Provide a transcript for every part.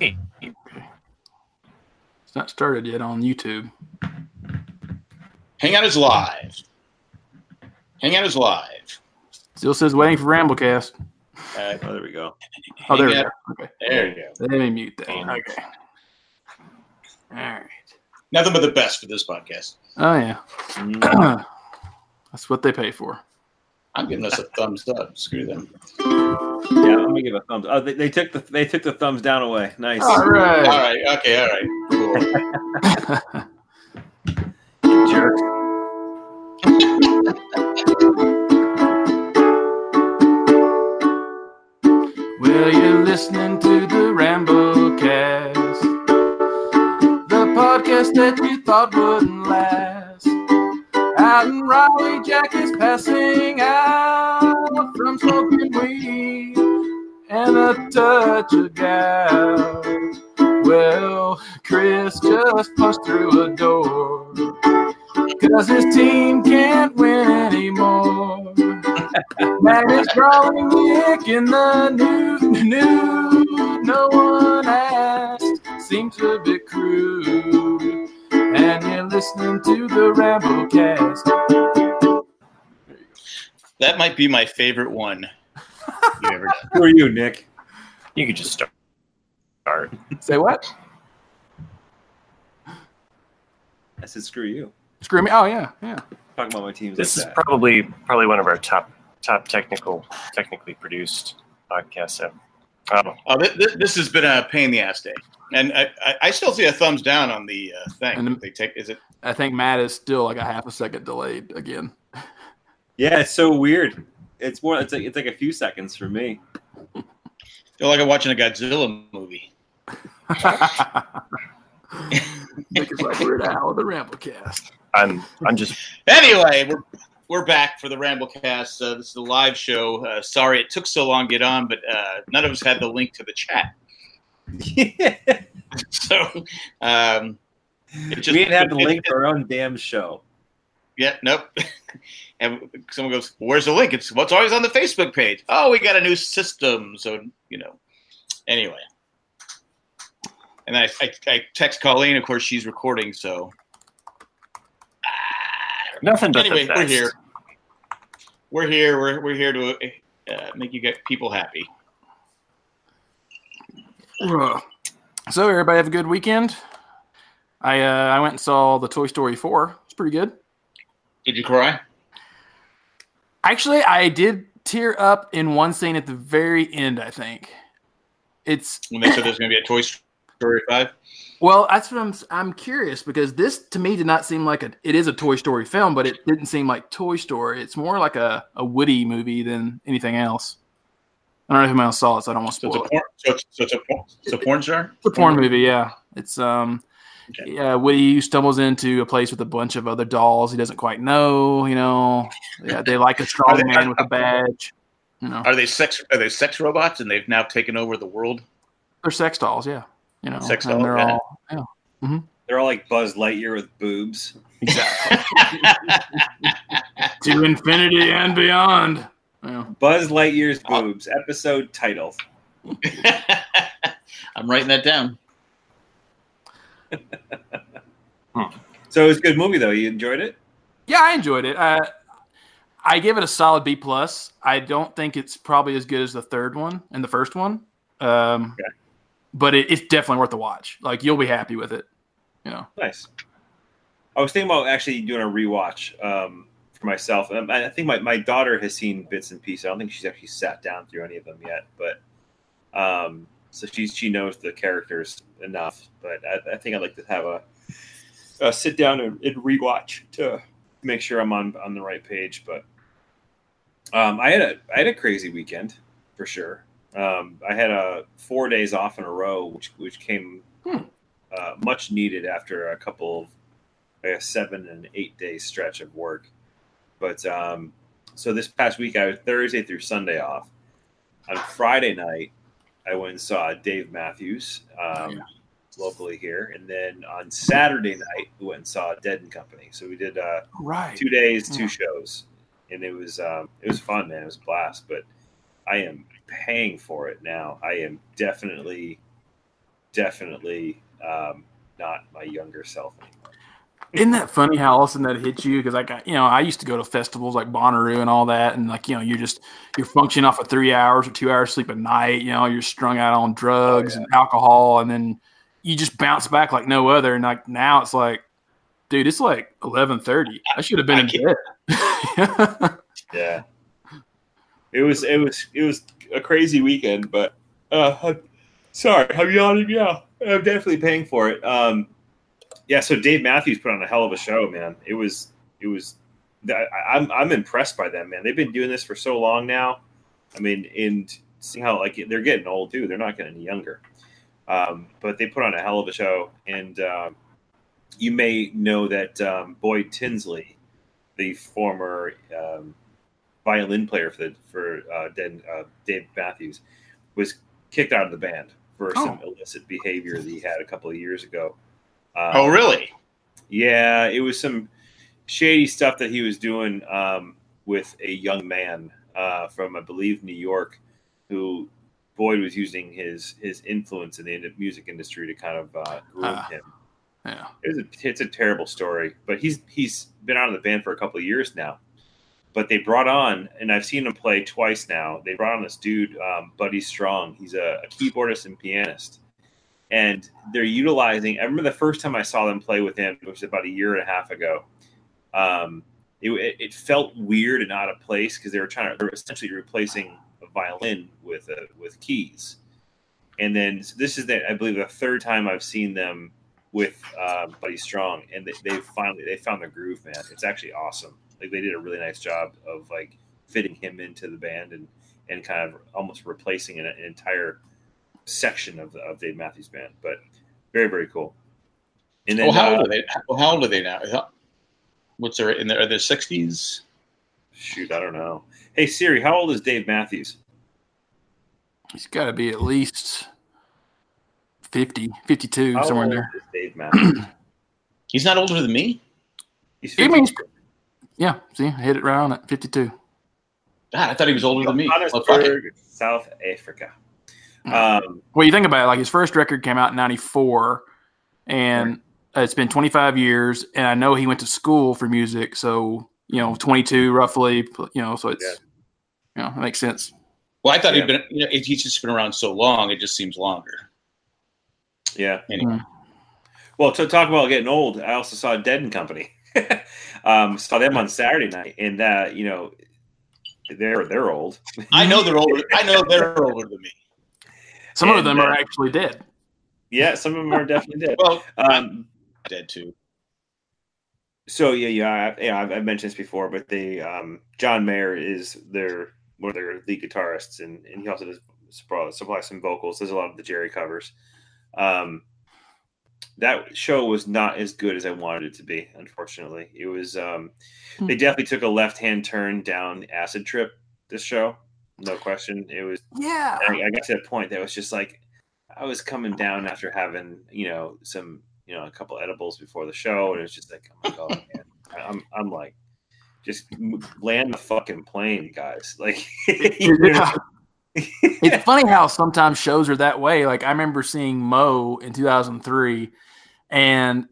It's not started yet on YouTube. Hangout is live. Hangout is live. Still says waiting for Ramblecast. Uh, Oh, there we go. Oh, there we go. Okay. There you go. Let me mute that. Hangout. Okay. All right. Nothing but the best for this podcast. Oh yeah. Mm. That's what they pay for. I'm giving us a thumbs up. Screw them. Yeah, let me give a thumbs. Oh, they, they took the they took the thumbs down away. Nice. All All right. right. Okay. All right. Cool. Jerk. Well, you're listening to the Ramblecast, the podcast that you thought wouldn't last. In Raleigh, Jack is passing out from smoking weed and a touch of gas. Well, Chris just pushed through a door because his team can't win anymore. Matt is drawing Nick in the new, new. No one asked. Seems a bit crude. And you're listening to the Ramblecast. That might be my favorite one you ever. Who are you, Nick? You could just start. start. Say what? I said screw you. Screw me. Oh yeah, yeah. Talking about my teams This is that. probably probably one of our top top technical technically produced podcasts. So, Oh, th- th- this has been a pain in the ass day, and I, I, I still see a thumbs down on the uh, thing. And- they take is it? I think Matt is still like a half a second delayed again. yeah, it's so weird. It's more. It's like it's like a few seconds for me. Feel like I'm watching a Godzilla movie. Nick is like Weird Al of the Ramblecast. I'm I'm just Anyway, we're we're back for the Ramblecast. Uh, this is a live show. Uh, sorry it took so long to get on, but uh, none of us had the link to the chat. So um, it just we didn't have the link for our own damn show. Yeah, nope. and someone goes, "Where's the link?" It's what's always on the Facebook page. Oh, we got a new system, so you know. Anyway, and I, I, I text Colleen. Of course, she's recording, so nothing but anyway, we're here. We're here. We're we're here to uh, make you get people happy. So everybody have a good weekend. I uh, I went and saw the Toy Story four. It's pretty good. Did you cry? Actually, I did tear up in one scene at the very end. I think it's When they said there's going to be a Toy Story five. well. That's what I'm. I'm curious because this to me did not seem like a. It is a Toy Story film, but it didn't seem like Toy Story. It's more like a a Woody movie than anything else. I don't know who else saw it, so I don't want to So spoil it's it. a porn. So it's, so it's a porn, it's a porn star. It's a porn movie, yeah. It's um Okay. yeah, Woody stumbles into a place with a bunch of other dolls he doesn't quite know, you know. Yeah, they like a strong they- man with a badge. You know. Are they sex? Are they sex robots, and they've now taken over the world? They're sex dolls, yeah. You know. Sex and doll, they're yeah. all yeah. They're all like Buzz Lightyear with boobs. Exactly. to infinity and beyond. Yeah. Buzz Lightyear's Oh. boobs. Episode title. I'm writing that down. So it was a good movie though. You enjoyed it? Yeah, I enjoyed it. Uh, I give it a solid B plus. I don't think it's probably as good as the third one and the first one. Um, Okay. But it, it's definitely worth the watch. Like you'll be happy with it. You know. Nice. I was thinking about actually doing a rewatch um, for myself. And I think my, my daughter has seen bits and pieces. I don't think she's actually sat down through any of them yet, but um, so she's she knows the characters enough. But I, I think I'd like to have a, a sit down and, and rewatch to make sure I'm on on the right page. But um, I had a I had a crazy weekend for sure. Um, I had a four days off in a row, which which came Hmm. uh, much needed after a couple of a seven and eight day stretch of work. But um, so this past week, I was Thursday through Sunday off. On Friday night, I went and saw Dave Matthews um, Yeah. locally here, and then on Saturday night, we went and saw Dead and Company. So we did uh, Right. two days, two Yeah. shows, and it was um, it was fun, man. It was a blast. But I am paying for it now. I am definitely definitely um, not my younger self anymore. Isn't that funny how all of a sudden that hits you? Because like I- you know, I used to go to festivals like Bonnaroo and all that, and like you know, you're just you're functioning off of three hours or two hours sleep a night. You know, you're strung out on drugs Oh, and alcohol, and then you just bounce back like no other. And like now, it's like, dude, it's like eleven thirty. I should have been I in can't- bed. Yeah, it was it was it was a crazy weekend, but uh, sorry, I'm yawning now. I'm definitely paying for it. Um, yeah, so Dave Matthews put on a hell of a show, man. It was it was. I, I'm I'm impressed by them, man. They've been doing this for so long now. I mean, and seeing how like they're getting old too. They're not getting any younger. Um, but they put on a hell of a show, and um, you may know that um, Boyd Tinsley, the former um, violin player for the for uh, Den, uh, Dave Matthews, was kicked out of the band for some illicit behavior that he had a couple of years ago. Um, Oh, really? Yeah, it was some shady stuff that he was doing um, with a young man uh, from, I believe, New York, who Boyd was using his his influence in the music industry to kind of uh, groom Ah. him. yeah. It's a, it's a terrible story, but he's he's been out of the band for a couple of years now. But they brought on, and I've seen him play twice now. They brought on this dude, um, Buddy Strong. He's a, a keyboardist and pianist, and they're utilizing. I remember the first time I saw them play with him, which was about a year and a half ago. Um, it, it, felt weird and out of place because they were trying to they're essentially replacing a violin with a, with keys. And then so this is the I believe the third time I've seen them with uh, Buddy Strong, and they, they finally they found their groove, man. It's actually awesome. Like they did a really nice job of like fitting him into the band and and kind of almost replacing an, an entire section of the, of Dave Matthews Band. But very very cool. And then Well, how uh, old are they? Well, how old are they now? What's their in their are their sixties? shoot, I don't know. Hey Siri, how old is Dave Matthews? He's got to be at least 50, 52, How somewhere in old there. is Dave Matthews? He's not older than me. He's He means- 50. Yeah, see, I hit it right on at 52. God, I thought he was older than me. Well, fuck. Johannesburg, South Africa. Um, Well, you think about it, like his first record came out in 94, and it's been 25 years, and I know he went to school for music, so, you know, 22 roughly, you know, so it's, you know, it makes sense. Well, I thought Yeah. he'd been. You know, he's just been around so long. It just seems longer. yeah. Anyway. Well, to talk about getting old, I also saw Dead and Company. um, saw them on Saturday night, and uh, you know, they're they're old. I know they're older. I know they're older than me. Some of them are uh, actually dead. yeah, some of them are definitely dead. Well, Um, dead too. so yeah, yeah, I, yeah. I've, I've mentioned this before, but they um, John Mayer is their one of their lead guitarists, and, and he also does supply, supply some vocals. There's a lot of the Jerry covers. Um, that show was not as good as I wanted it to be. Unfortunately, it was. Um, Hmm. they definitely took a left hand turn down acid trip. This show, no question. It was. Yeah. I, I got to that point that was just like I was coming down after having you know some you know a couple edibles before the show, and it's just like oh my god, man. I'm I'm like just land the fucking plane, guys. Like? Yeah. It's funny how sometimes shows are that way. Like I remember seeing Mo in 2003, and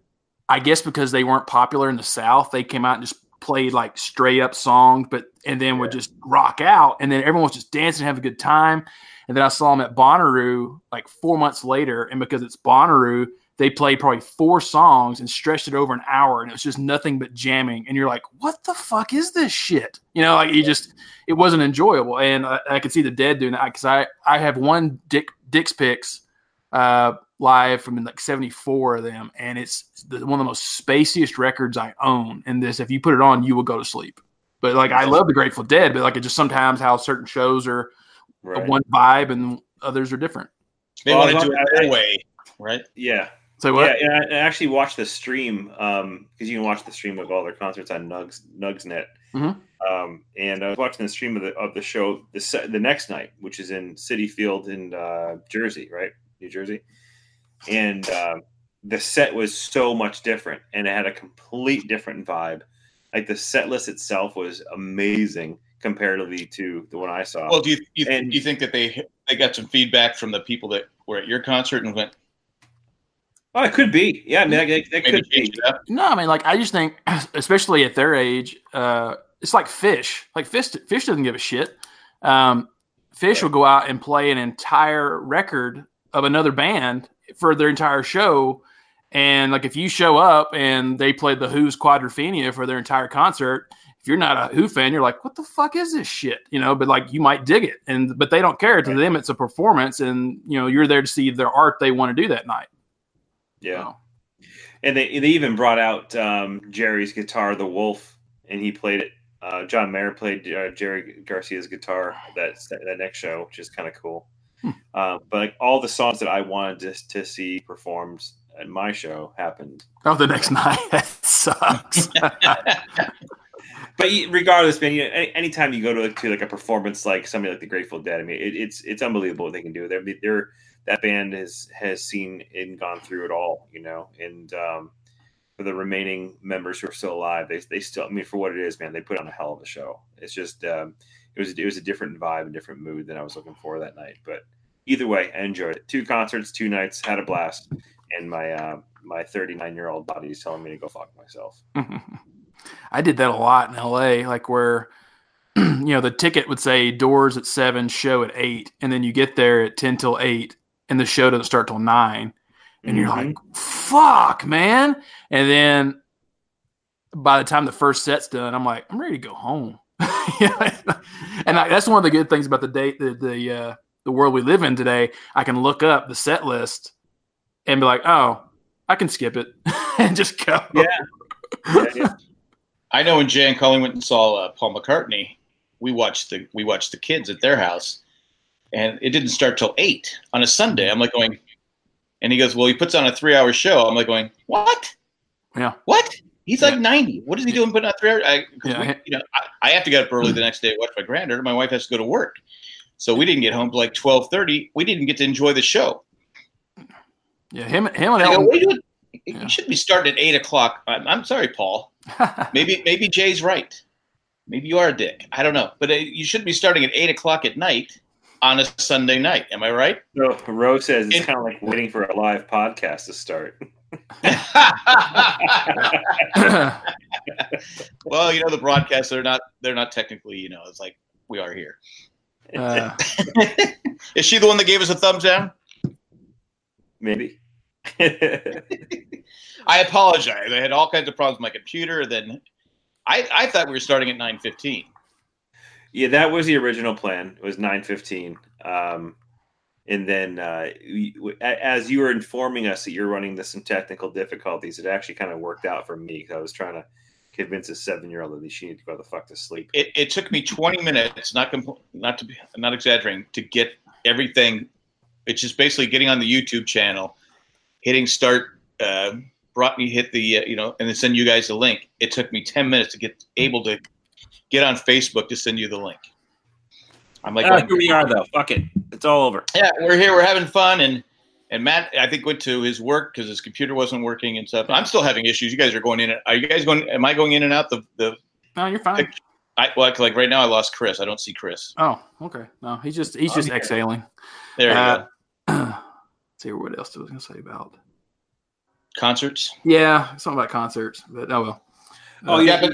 I guess because they weren't popular in the South, they came out and just played like straight up songs, but and then would just rock out, and then everyone was just dancing, having a good time. And then I saw them at Bonnaroo like four months later, and because it's Bonnaroo, they played probably four songs and stretched it over an hour, and it was just nothing but jamming. And you're like, "What the fuck is this shit?" You know, like you just it wasn't enjoyable. And I, I could see the dead doing that because I I have one Dick Dick's picks uh, live from like '74 of them, and it's the, one of the most spaciest records I own. And this, if you put it on, you will go to sleep. But like I love the Grateful Dead, but like it just sometimes how certain shows are right. one vibe and others are different. They Well, want to do it I- their way, right? yeah. So what? Yeah, and I, I actually watched the stream because you can watch the stream of all their concerts on Nugs Nugsnet. Mhm. Um, and I was watching the stream of the of the show the se- the next night, which is in Citi Field in uh, Jersey, right, New Jersey, and um, the set was so much different, and it had a complete different vibe. Like the set list itself was amazing comparatively to the one I saw. Well, do you you, And- do you think that they they got some feedback from the people that were at your concert and went, Oh, it could be. Yeah, I mean, that, that, that Maybe could be. it up. No, I mean, like I just think, especially at their age, uh, it's like Phish. Like Phish, Phish doesn't give a shit. Um, Phish will go out and play an entire record of another band for their entire show. And like if you show up and they played the Who's Quadrophenia for their entire concert, if you're not a Who fan, you're like, what the fuck is this shit? You know, but like you might dig it. And but they don't care. To them, it's a performance, and you know, you're there to see their art they want to do that night. Yeah. So, And they they even brought out um, Jerry's guitar, the Wolf, and he played it. Uh, John Mayer played uh, Jerry Garcia's guitar that that next show, which is kind of cool. Hmm. Uh, but like all the songs that I wanted to, to see performed at my show happened. oh, the next night that sucks. But regardless, man, you know, any, anytime you go to like, to like a performance like somebody like the Grateful Dead, I mean, it, it's it's unbelievable what they can do. They're, they're that band has has seen and gone through it all, you know. And um, for the remaining members who are still alive, they they still, I mean, for what it is, man, they put on a hell of a show. It's just um, it was it was a different vibe and different mood than I was looking for that night. But either way, I enjoyed it. Two concerts, two nights, had a blast, and my uh, my 39 year old body is telling me to go fuck myself. I did that a lot in LA, like where you know the ticket would say doors at seven, show at eight, and then you get there at ten till eight, and the show doesn't start till nine, and you're Mhm. like, "Fuck, man!" And then by the time the first set's done, I'm like, "I'm ready to go home." You and I, that's one of the good things about the date, the the uh, the world we live in today. I can look up the set list and be like, "Oh, I can skip it and just go." Yeah. Yeah, yeah. I know when Jay and Colleen went and saw uh, Paul McCartney, we watched the we watched the kids at their house, and it didn't start till eight on a Sunday. I'm like going, and he goes, "Well, he puts on a three hour show." I'm like going, "What? Yeah. What? He's like 90. What is he doing putting on three hours?" I, Yeah. we, you know, I, I have to get up early the next day to watch my granddaughter. My wife has to go to work, so we didn't get home till like 12:30. We didn't get to enjoy the show. Yeah, him, him and I go? Yeah. Should be starting at eight o'clock. I'm, I'm sorry, Paul. Maybe maybe Jay's right. Maybe you are a dick. I don't know, but uh, you should be starting at eight o'clock at night on a Sunday night. Am I right? So Rose says it's kind of like waiting for a live podcast to start. well, you know the broadcasts they're not they're not technically you know it's like we are here. Uh, Is she the one that gave us a thumbs down? Maybe. I apologize. I had all kinds of problems with my computer. Then I I thought we were starting at nine fifteen. Yeah, that was the original plan. It was nine fifteen. Um, and then uh, as you were informing us that you're running into some technical difficulties, it actually kind of worked out for me because I was trying to convince a seven year old that she needed to go the fuck to sleep. It, it took me twenty minutes, not not to be not exaggerating, to get everything. It's just basically getting on the YouTube channel, hitting start. Uh, brought me hit the uh, you know, and then send you guys the link. It took me ten minutes to get able to get on Facebook to send you the link. I'm like, Ah, here we are, though. Fuck it. It's all over. yeah, we're here, we're having fun, and and Matt, I think went to his work because his computer wasn't working and stuff. I'm still having issues. You guys are going in. and- Are you guys going? Am I going in and out the the? no, you're fine. I well, like right now, I lost Chris. I don't see Chris. Oh, okay. No, he's just he's just Okay. exhaling. There you Uh, go. Let's see what else I was gonna say about. Concerts. Yeah, something about concerts, but oh well. Oh, Uh, yeah. but-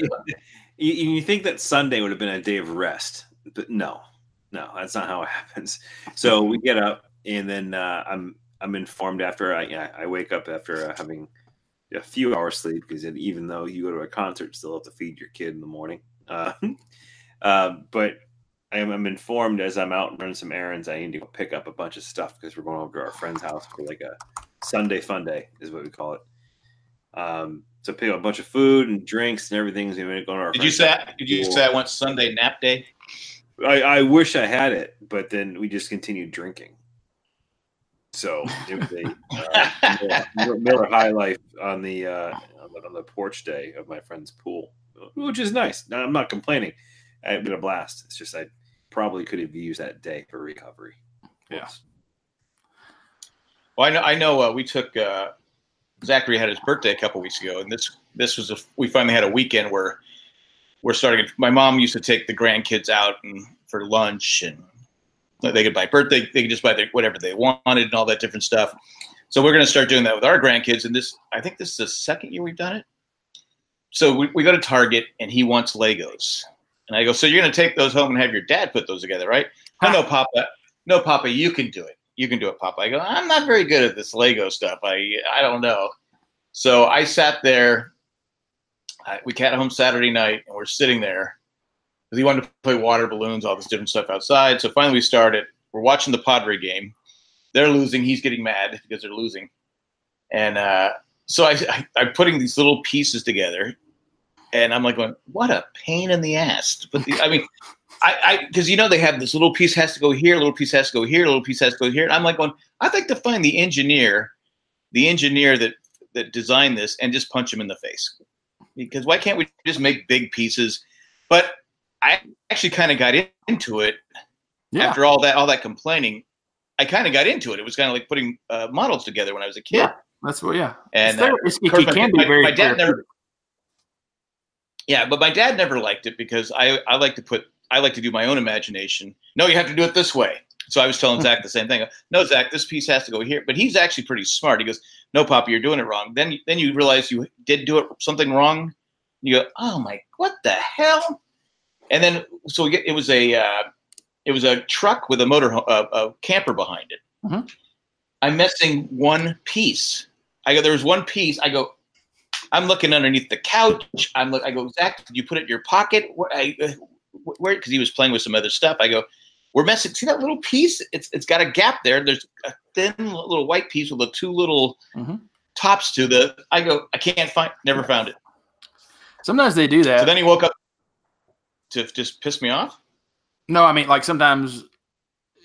you, you think that Sunday would have been a day of rest, but no, no, that's not how it happens. So we get up, and then uh, I'm I'm informed after I I wake up after uh, having a few hours sleep because even though you go to a concert, still have to feed your kid in the morning. Uh, uh, but I am I'm informed as I'm out running some errands, I need to pick up a bunch of stuff because we're going over to our friend's house for like a Sunday fun day, is what we call it. Um, so pick up a bunch of food and drinks and everything. So we're going to our Did you say? house. Did you say I went Sunday nap day? I, I wish I had it, but then we just continued drinking. So it was a uh, Miller, Miller High Life on the, uh, on the porch day of my friend's pool, which is nice. Now, I'm not complaining. I had a blast. It's just I probably could have used that day for recovery. Yeah. Well, I know. I know. Uh, we took uh, Zachary had his birthday a couple weeks ago, and this this was a, we finally had a weekend where we're starting. My mom used to take the grandkids out and for lunch, and they could buy birthday. They could just buy their, whatever they wanted and all that different stuff. So we're going to start doing that with our grandkids. And this, I think this is the second year we've done it. So we, we go to Target and he wants Legos. And I go, so you're going to take those home and have your dad put those together, right? Oh, no, Papa. No, Papa, you can do it. You can do it, Papa. I go, I'm not very good at this Lego stuff. I, I don't know. So I sat there. We got home Saturday night and we're sitting there because he wanted to play water balloons, all this different stuff outside. So finally we started. We're watching the Padre game. They're losing. He's getting mad because they're losing. And uh, so I, I, I'm putting these little pieces together and I'm like going, what a pain in the ass. The, I mean, I because you know they have this little piece has to go here, little piece has to go here, little piece has to go here. And I'm like going, I'd like to find the engineer, the engineer that that designed this, and just punch him in the face. Because why can't we just make big pieces? But I actually kind of got into it Yeah. after all that all that complaining. I kind of got into it. It was kind of like putting uh, models together when I was a kid. Yeah. That's what. Yeah. And there- uh, course, it can my- be very. my dad never- Yeah, but my dad never liked it because I, I like to put I like to do my own imagination. No, you have to do it this way. So I was telling Zach the same thing. No, Zach, this piece has to go here. But he's actually pretty smart. He goes, "No, Poppy, you're doing it wrong." Then then you realize you did do it something wrong. You go, "Oh my, what the hell?" And then so we get, it was a uh, it was a truck with a motor uh, a camper behind it. Mhm. I'm missing one piece. I go, there was one piece. I go, I'm looking underneath the couch. I'm look. I go, Zach, did you put it in your pocket? I, where? Because he was playing with some other stuff. I go, we're messing. See that little piece? It's it's got a gap there. There's a thin little white piece with the two little Mhm. tops to the. I go, I can't find. Never found it. Sometimes they do that. So then he woke up to just piss me off. No, I mean like sometimes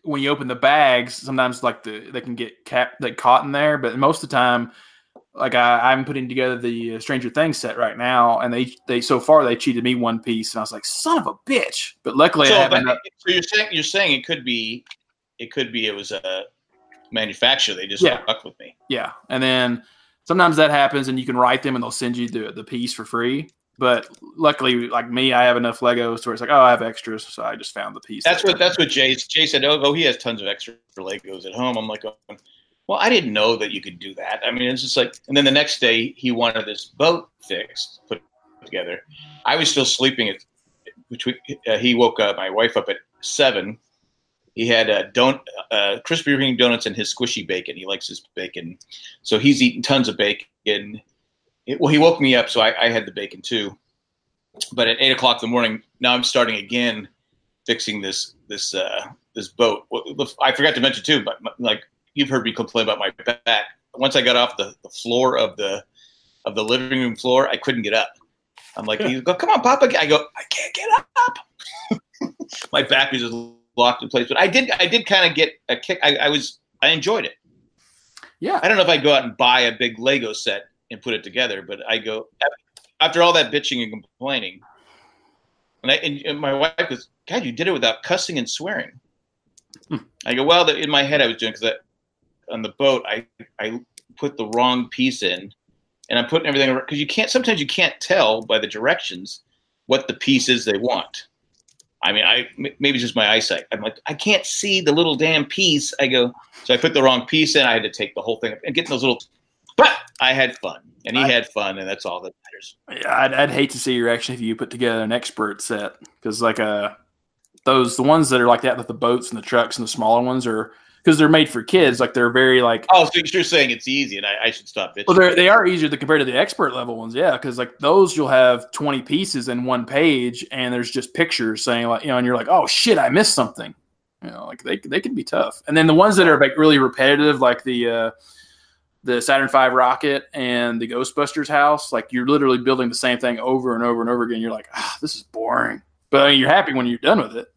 when you open the bags, sometimes like the they can get cap like caught in there, but most of the time, like I, I'm putting together the uh, Stranger Things set right now, and they they so far they cheated me one piece, and I was like, son of a bitch. But luckily, So, I have enough. so you're saying you're saying it could be, it could be it was a manufacturer. They just Yeah. fucked with me. Yeah, and then sometimes that happens, and you can write them, and they'll send you the the piece for free. But luckily, like me, I have enough Legos to where it's like, oh, I have extras, so I just found the piece. That's that- what that's what Jay Jay said. Oh, oh, he has tons of extra Legos at home. I'm like, oh, well, I didn't know that you could do that. I mean, it's just like, and then the next day he wanted this boat fixed, put together. I was still sleeping at between. Uh, he woke up my wife up at seven. He had uh, don uh, Krispy donuts and his squishy bacon. He likes his bacon, so he's eating tons of bacon. It, well, he woke me up, so I, I had the bacon too. But at eight o'clock in the morning, now I'm starting again fixing this this uh, this boat. I forgot to mention too, but like you've heard me complain about my back. Once I got off the, the floor of the of the living room floor, I couldn't get up. I'm like, you go, come on, Papa. I go, I can't get up. my back was just locked in place. But I did I did kind of get a kick. I, I was I enjoyed it. yeah, I don't know if I'd go out and buy a big Lego set and put it together, but I go after all that bitching and complaining. And, I, and, my wife goes, "God, you did it without cussing and swearing." Hmm. I go, "Well, the, in my head, I was doing because on the boat, I I put the wrong piece in, and I'm putting everything because you can't. Sometimes you can't tell by the directions what the piece is they want. I mean, I maybe it's just my eyesight. I'm like, I can't see the little damn piece. I go, so I put the wrong piece in. I had to take the whole thing and get those little. But I had fun, and he I- had fun, and that's all that matters. Yeah, I'd, I'd hate to see your reaction if you put together an expert set because like uh those the ones that are like that with the boats and the trucks and the smaller ones are because they're made for kids like they're very like Oh, so you're saying it's easy, and I, I should stop bitching. well they they are easier to compare to the expert level ones yeah because like those you'll have 20 pieces in one page and there's just pictures saying like you know and you're like oh shit I missed something you know like they they can be tough and then the ones that are like really repetitive like the uh the Saturn V rocket and the Ghostbusters house, like you're literally building the same thing over and over and over again. You're like, ah, this is boring. But I mean, you're happy when you're done with it.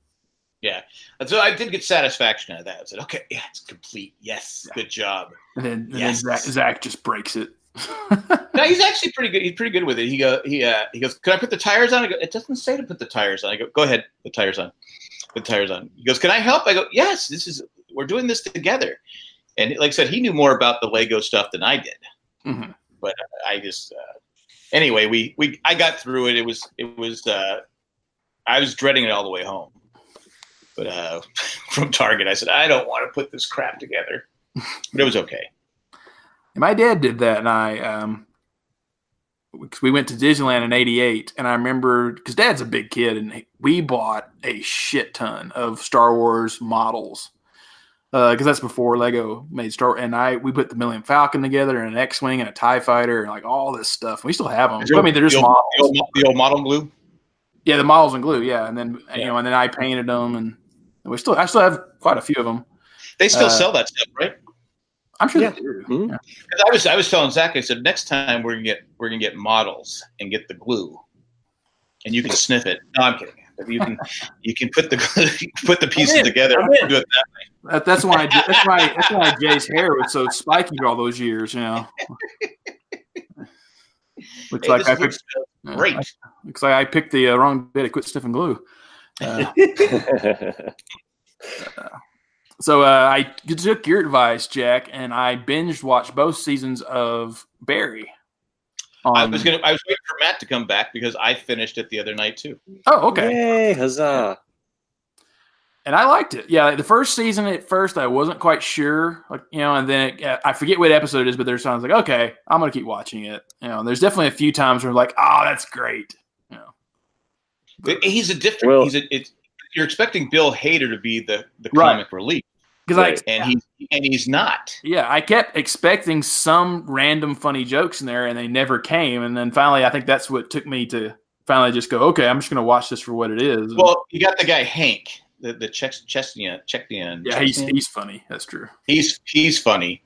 Yeah, and so I did get satisfaction out of that. I said, okay, yeah, it's complete. Yes, good job. And then, and Yes. then Zach, Zach just breaks it. No, he's actually pretty good. He's pretty good with it. He go, he uh, he goes, can I put the tires on? I go, it doesn't say to put the tires on. I go, go ahead, put the tires on. Put the tires on. He goes, can I help? I go, yes. This is we're doing this together. And like I said, he knew more about the Lego stuff than I did. Mhm. But I just uh, anyway, we we I got through it. It was it was uh, I was dreading it all the way home. But uh, from Target, I said, I don't want to put this crap together. But it was okay. And my dad did that, and I um, because we went to Disneyland in '88, and I remember because Dad's a big kid, and we bought a shit ton of Star Wars models because that's before Lego made Star. And I we put the Millennium Falcon together, and an X-wing, and a Tie Fighter, and like all this stuff. We still have them. The I mean, they're just the old, models. the old, the old model glue. Yeah, the models and glue. Yeah, and then you know, and then I painted them, and we still I still have quite a few of them. They still Uh, sell that stuff, right? I'm sure Yeah. they do. Mhm. Yeah. 'Cause I was I was telling Zach, I said next time we're gonna get we're gonna get models and get the glue, and you can sniff it. No, I'm kidding. But You can you can put the put the pieces together. I'm and do it that That, that's why that's why that's why Jay's hair was so spiky all those years. You know, looks Hey, like I looks picked. great. Looks like I picked the uh, wrong day to quit sniffing glue. Uh, so uh, I took your advice, Jack, and I binged watched both seasons of Barry. I was gonna I was waiting for Matt to come back because I finished it the other night too. Oh, okay. Yay, huzzah. and I liked it. Yeah, the first season at first I wasn't quite sure, like you know, and then it, I forget what episode it is, but there's times like, okay, I'm gonna keep watching it. You know, there's definitely a few times where I'm like, oh, that's great. You know, But He's a different. Well- he's a. It's, you're expecting Bill Hader to be the the Right. comic relief, because Right. I and he's and he's not. yeah, I kept expecting some random funny jokes in there, and they never came. And then finally, I think that's what took me to finally just go, okay, I'm just gonna watch this for what it is. Well, you got the guy Hank, the the Czech Chesnian, Chechnian. yeah, he's he's funny. That's true. he's he's funny.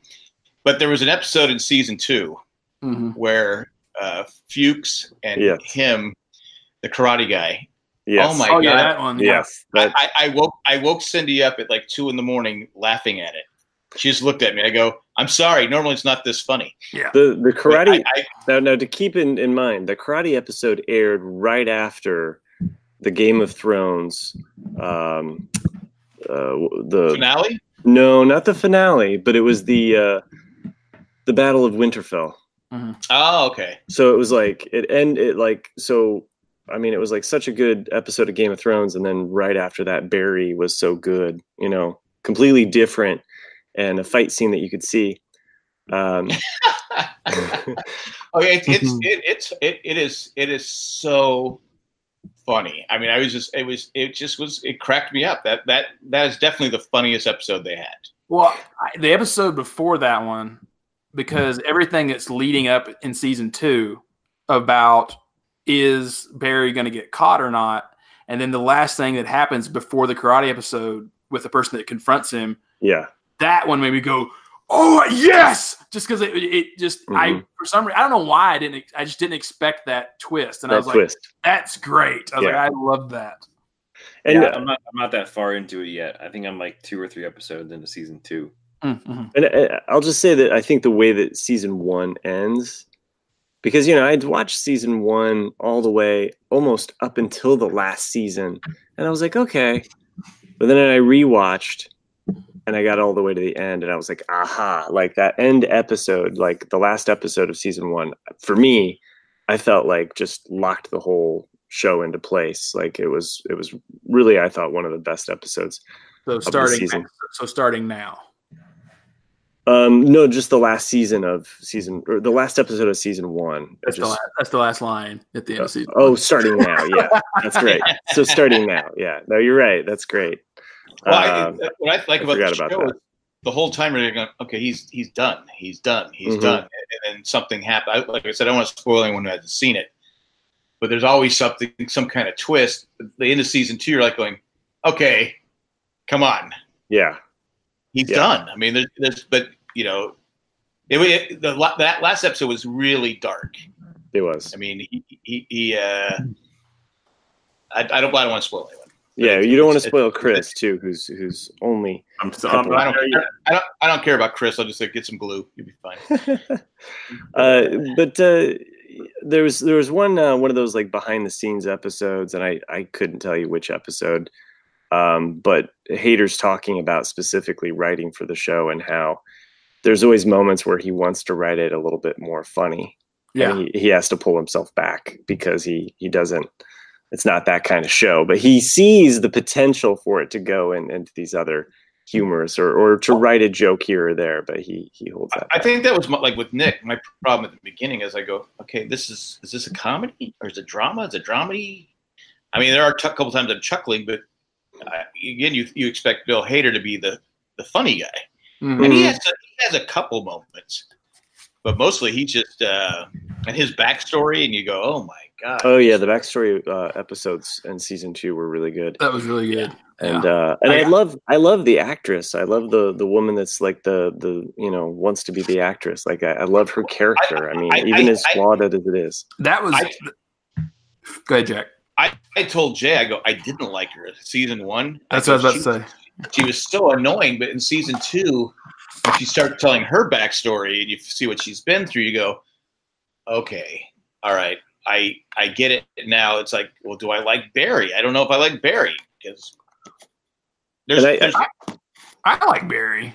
But there was an episode in season two hmm where uh, Fuches and Yes. him, the karate guy. Yes. Oh my Oh yeah, God. that one. Yeah. Yes. That, I, I woke I woke Cindy up at like two in the morning laughing at it. She just looked at me. I go, "I'm sorry. Normally it's not this funny." Yeah. the the karate I, I, now, now to keep in, in mind, the karate episode aired right after the Game of Thrones. Um, uh, the finale. no, not the finale, but it was the uh, the Battle of Winterfell. Oh, okay. So it was like it end it like so. I mean, it was like such a good episode of Game of Thrones, and then right after that, Barry was so good. You know, completely different, and a fight scene that you could see. Um, okay, it's it's it, it's it, it is it is so funny. I mean, I was just it was it just was it cracked me up. That that that is definitely the funniest episode they had. Well, I, the episode before that one, because everything that's leading up in season two about is Barry going to get caught or not, and then the last thing that happens before the karate episode with the person that confronts him, yeah, that one made me go, "Oh yes!" Just because it, it just I Mhm. for some reason I don't know why I didn't I just didn't expect that twist, and I that was like, twist. "That's great!" I was Yeah. like, "I love that." And yeah, I'm not. I'm not that far into it yet. I think I'm like two or three episodes into season two. Mm-hmm. And uh, I'll just say that I think the way that season one ends, because you know I'd watched season one all the way almost up until the last season, and I was like, okay, but then I rewatched, and I got all the way to the end, and I was like, aha, like that end episode, like the last episode of season one, for me, I felt like just locked the whole show into place. Like it was, it was really, I thought one of the best episodes. So starting so starting now. Um, no, just the last season of season or the last episode of season one. That's the last, that's the last line at the end of season. oh, starting now. Yeah, that's great. So starting now. Yeah, no, you're right. That's great. Well, Um, I, what I like I about the forgot about show the whole time you're going, okay, he's he's done, he's done, he's Mhm. done, and then something happened. I, like I said, I don't want to spoil anyone who hasn't seen it, but there's always something, some kind of twist. At the end of season two, you're like going, okay, come on, yeah, he's Yeah. done. I mean, there's, there's but you know, it, it the la- that last episode was really dark. it was. I mean, he he, he uh, I, I don't I don't want to spoil anyone. Yeah, you don't want to spoil it's- Chris too, who's who's only. I'm so. Couple. I don't, I don't I don't care about Chris. I'll just like get some glue. You'll be fine. uh, but uh, there was there was one uh, one of those like behind the scenes episodes, and I I couldn't tell you which episode. Um, but Hader's talking about specifically writing for the show and how there's always moments where he wants to write it a little bit more funny. yeah. and he, he has to pull himself back because he he doesn't it's not that kind of show but he sees the potential for it to go in, into these other humorous or, or to write a joke here or there, but he he holds that. I think that was my, like with Nick. My problem at the beginning is I go, okay, this is is this a comedy or is it drama? Is it dramedy? I mean, there are a t- couple times I'm chuckling, but again, you you expect Bill Hader to be the the funny guy, Mhm. and he has a, he has a couple moments, but mostly he just uh, and his backstory, and you go, oh my god, Oh yeah, the backstory uh, episodes in season two were really good, That was really good. and uh, and I Yeah. love I love the actress. I love the the woman that's like the the you know wants to be the actress. Like I, I love her character. I, mean, I- even I- as I- flawed as it is. That was. I- Go ahead, Jack. I, I told Jay, I go, I didn't like her season one. That's I what I was about to say. she was so annoying. But in season two, when she starts telling her backstory and you see what she's been through, you go, okay, all right, I I get it now. It's like, well, do I like Barry? I don't know if I like Barry because there's, I- there's I like Barry.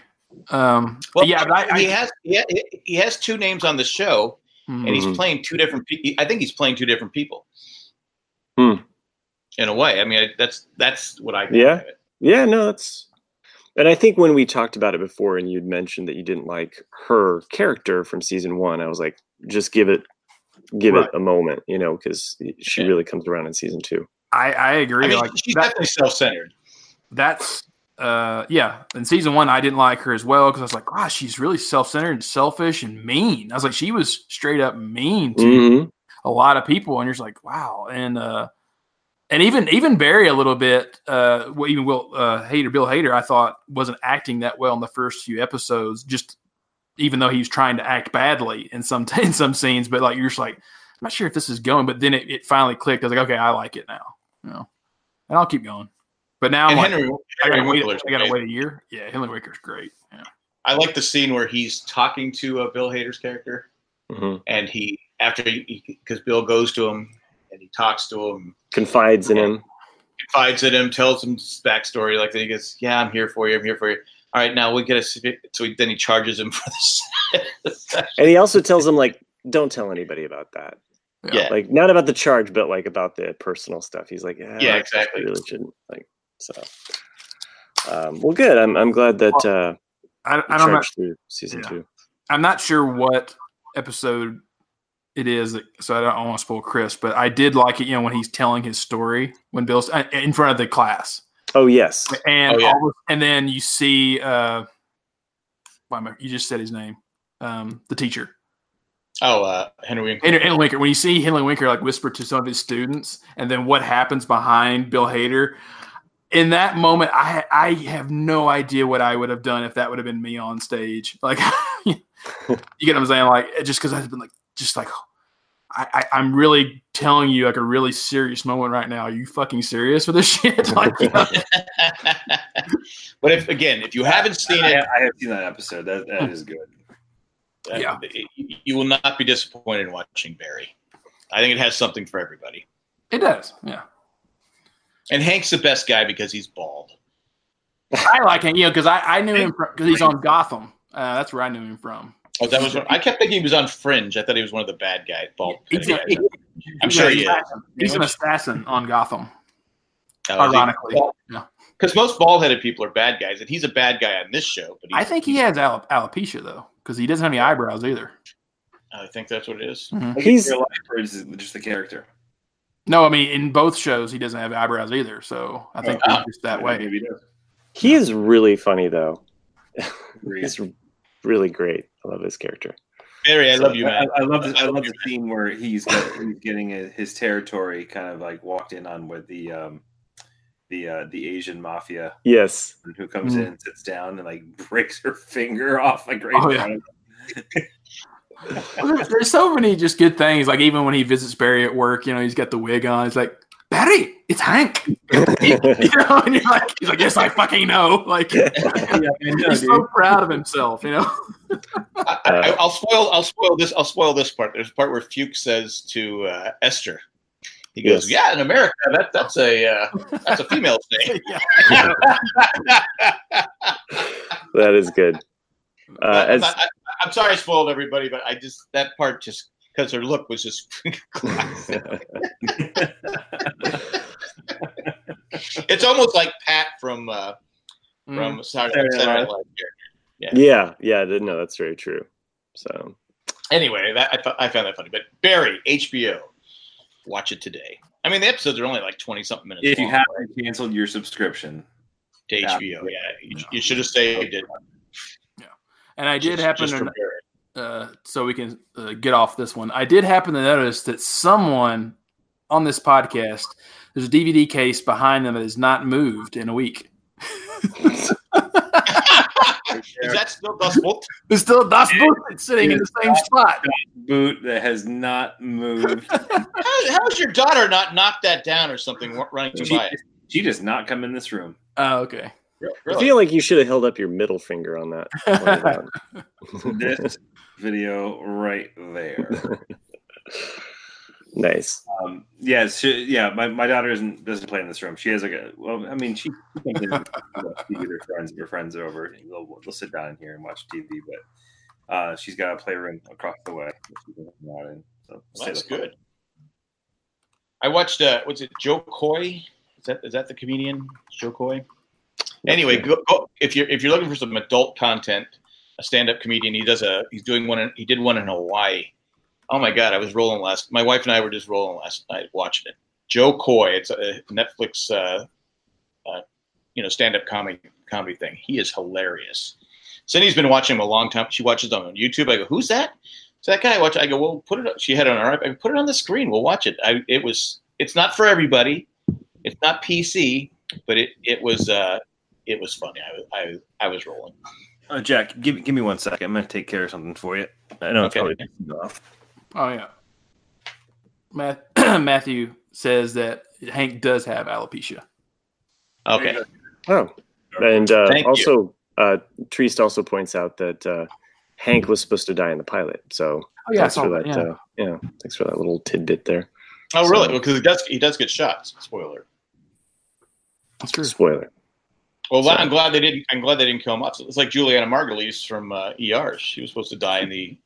Um, well, yeah, but I, he I, has he he has two names on the show, Mhm. and he's Mhm. playing two different. pe- I think he's playing two different people. Hmm. In a way, I mean, I, that's that's what I think Yeah. of it. Yeah, no, that's. And I think when we talked about it before, and you'd mentioned that you didn't like her character from season one, I was like, just give it, give Right. it a moment, you know, because she Yeah. really comes around in season two. I, I agree. I mean, like she's that, definitely self-centered. that's uh yeah in season one i didn't like her as well because i was like gosh she's really self-centered and selfish and mean i was like she was straight up mean to Mhm. A lot of people and you're just like wow and uh and even even barry a little bit uh well, even will uh Hader bill hader i thought wasn't acting that well in the first few episodes just even though he was trying to act badly in some in some scenes but like you're just like i'm not sure if this is going but then it, it finally clicked i was like okay i like it now you know and i'll keep going but now I'm And like, Henry, I gotta, wait, I gotta wait a year. Yeah, Henry Winkler's great. Yeah. I like the scene where he's talking to uh, Bill Hader's character, Mhm. and he after because Bill goes to him and he talks to him, Confides in him. confides in him, tells him his backstory. Like then he goes, "Yeah, I'm here for you. I'm here for you." All right, now we get a so he, then he charges him for this. And he also tells him, like, don't tell anybody about that. yeah, Like, not about the charge, but like about the personal stuff. He's like, yeah, Yeah, I exactly. Really shouldn't. Like, so. Um, well, good. I'm, I'm glad that uh, I, you I don't know. through season Yeah. two. I'm not sure what episode it is, so I don't want to spoil Chris. But I did like it. You know, when he's telling his story when Bill's uh, in front of the class, Oh, yes. and Oh, yeah. all and then you see. uh why am I, you just said his name, um, the teacher. oh, uh, Henry Winkler. Henry, Henry Winker. When you see Henry Winker like whisper to some of his students, and then what happens behind Bill Hader, in that moment, I I have no idea what I would have done if that would have been me on stage. Like, you get what I'm saying? Like, just because I've been like, just like, I, I I'm really telling you like a really serious moment right now. Are you fucking serious with this shit? like, you know? but if again, if you haven't seen I, it, I have seen that episode. That, that is good. uh, Yeah. you will not be disappointed in watching Barry. I think it has something for everybody. it does. Yeah, And Hank's the best guy because he's bald. I like him. You know, because I I knew him because he's on Gotham. Uh, that's where I knew him from. Oh, that was. I kept thinking he was on Fringe. I thought he was one of the bad guys. Bald. He's, guys. a, I'm he's sure an he is. assassin. He's an assassin on Gotham. Oh. Ironically, Well, yeah. Because most bald-headed people are bad guys, and he's a bad guy on this show. But I think he has al- alopecia though, because he doesn't have any eyebrows either. I think that's what it is. Mm-hmm. Like He's- real life, is just the character? No, I mean in both shows he doesn't have eyebrows either. So I oh. think Oh. he's just that way. Maybe he does. He is really funny, though. Agreed. He's really great. I love his character. Barry, I love you, I, man. I love. The, I I love love you, the scene where he's, get, he's getting a, his territory kind of like walked in on with the um, the uh, the Asian mafia Yes. who comes Mhm. in and sits down and like breaks her finger off like right Oh, yeah. front of him. Well, there's, there's so many just good things. Like even when he visits Barry at work, you know, he's got the wig on. He's like, Barry, it's Hank. you know, and you're like, he's like, yes, I fucking know. Like Yeah, know, he's dude. so proud of himself. You know. I, I, I'll spoil. I'll spoil this. I'll spoil this part. There's a part where Fuches says to uh, Esther, he goes, Yes. "Yeah, in America, that that's a uh, that's a female's name." yeah. that is good. Uh, I'm, as, not- I, I'm sorry I spoiled everybody, but I just that part just because her look was just. it's almost like Pat from uh, from Saturday, Saturday Night Saturday Night Live. Live character. Yeah, yeah, th- no, that's very true. So Anyway, that I, I found that funny. But Barry, HBO, watch it today. I mean, the episodes are only like twenty something minutes. If you haven't canceled your subscription, to HBO, yeah, you, you should have saved it. Yeah, and I did just- happen just to Barry. Uh, so we can uh, get off this one. I did happen to notice that someone on this podcast, there's a DVD case behind them that is not moved in a week. Is that still Das Boot? There's still Das Boot sitting in the same spot. boot that has not moved. How, how's your daughter not knocked that down or something running she, by it? she does not come in this room. Oh, okay. I feel like you should have held up your middle finger on that. This video right there. nice. Um, yeah, she, yeah. My, my daughter isn't doesn't play in this room. She has like a well. I mean, she, she comes in and watch TV with her friends. Her friends are over. And they'll, they'll sit down in here and watch TV. But uh, she's got a playroom across the way. that she can hang out in. So Well, that's stay the- good. I watched. Uh, what's it? Jo Koy. Is that is that the comedian? Jo Koy. Anyway, go, go, if you're if you're looking for some adult content, a stand-up comedian. He does a. He's doing one. In, he did one in Hawaii. Oh my god, I was rolling last. My wife and I were just rolling last night watching it. Jo Koy. It's a Netflix. Uh, uh, you know, stand-up comedy comedy thing. He is hilarious. Cindy's been watching him a long time. She watches them on YouTube. I go, who's that? So that guy I watch. I go, well, put it. She had it on her. I go, put it on the screen. We'll watch it. I, it was. It's not for everybody. It's not PC, but it it was. Uh, it was funny. I I I was rolling. Uh, Jack, give give me one second. I'm gonna take care of something for you. I know it's probably off. Oh yeah. Matt, Matthew says that Hank does have alopecia. Okay. Oh, and uh, also, uh, Treest also points out that uh, Hank was supposed to die in the pilot. So Oh yeah, thanks for that. that. Yeah. Uh, yeah, thanks for that little tidbit there. Oh, really? So- Because he does. He does get shot. Spoiler. That's true. Spoiler. Well, So- I'm glad they didn't. I'm glad they didn't kill him off. It's like Julianna Margulies from uh, ER. She was supposed to die in the,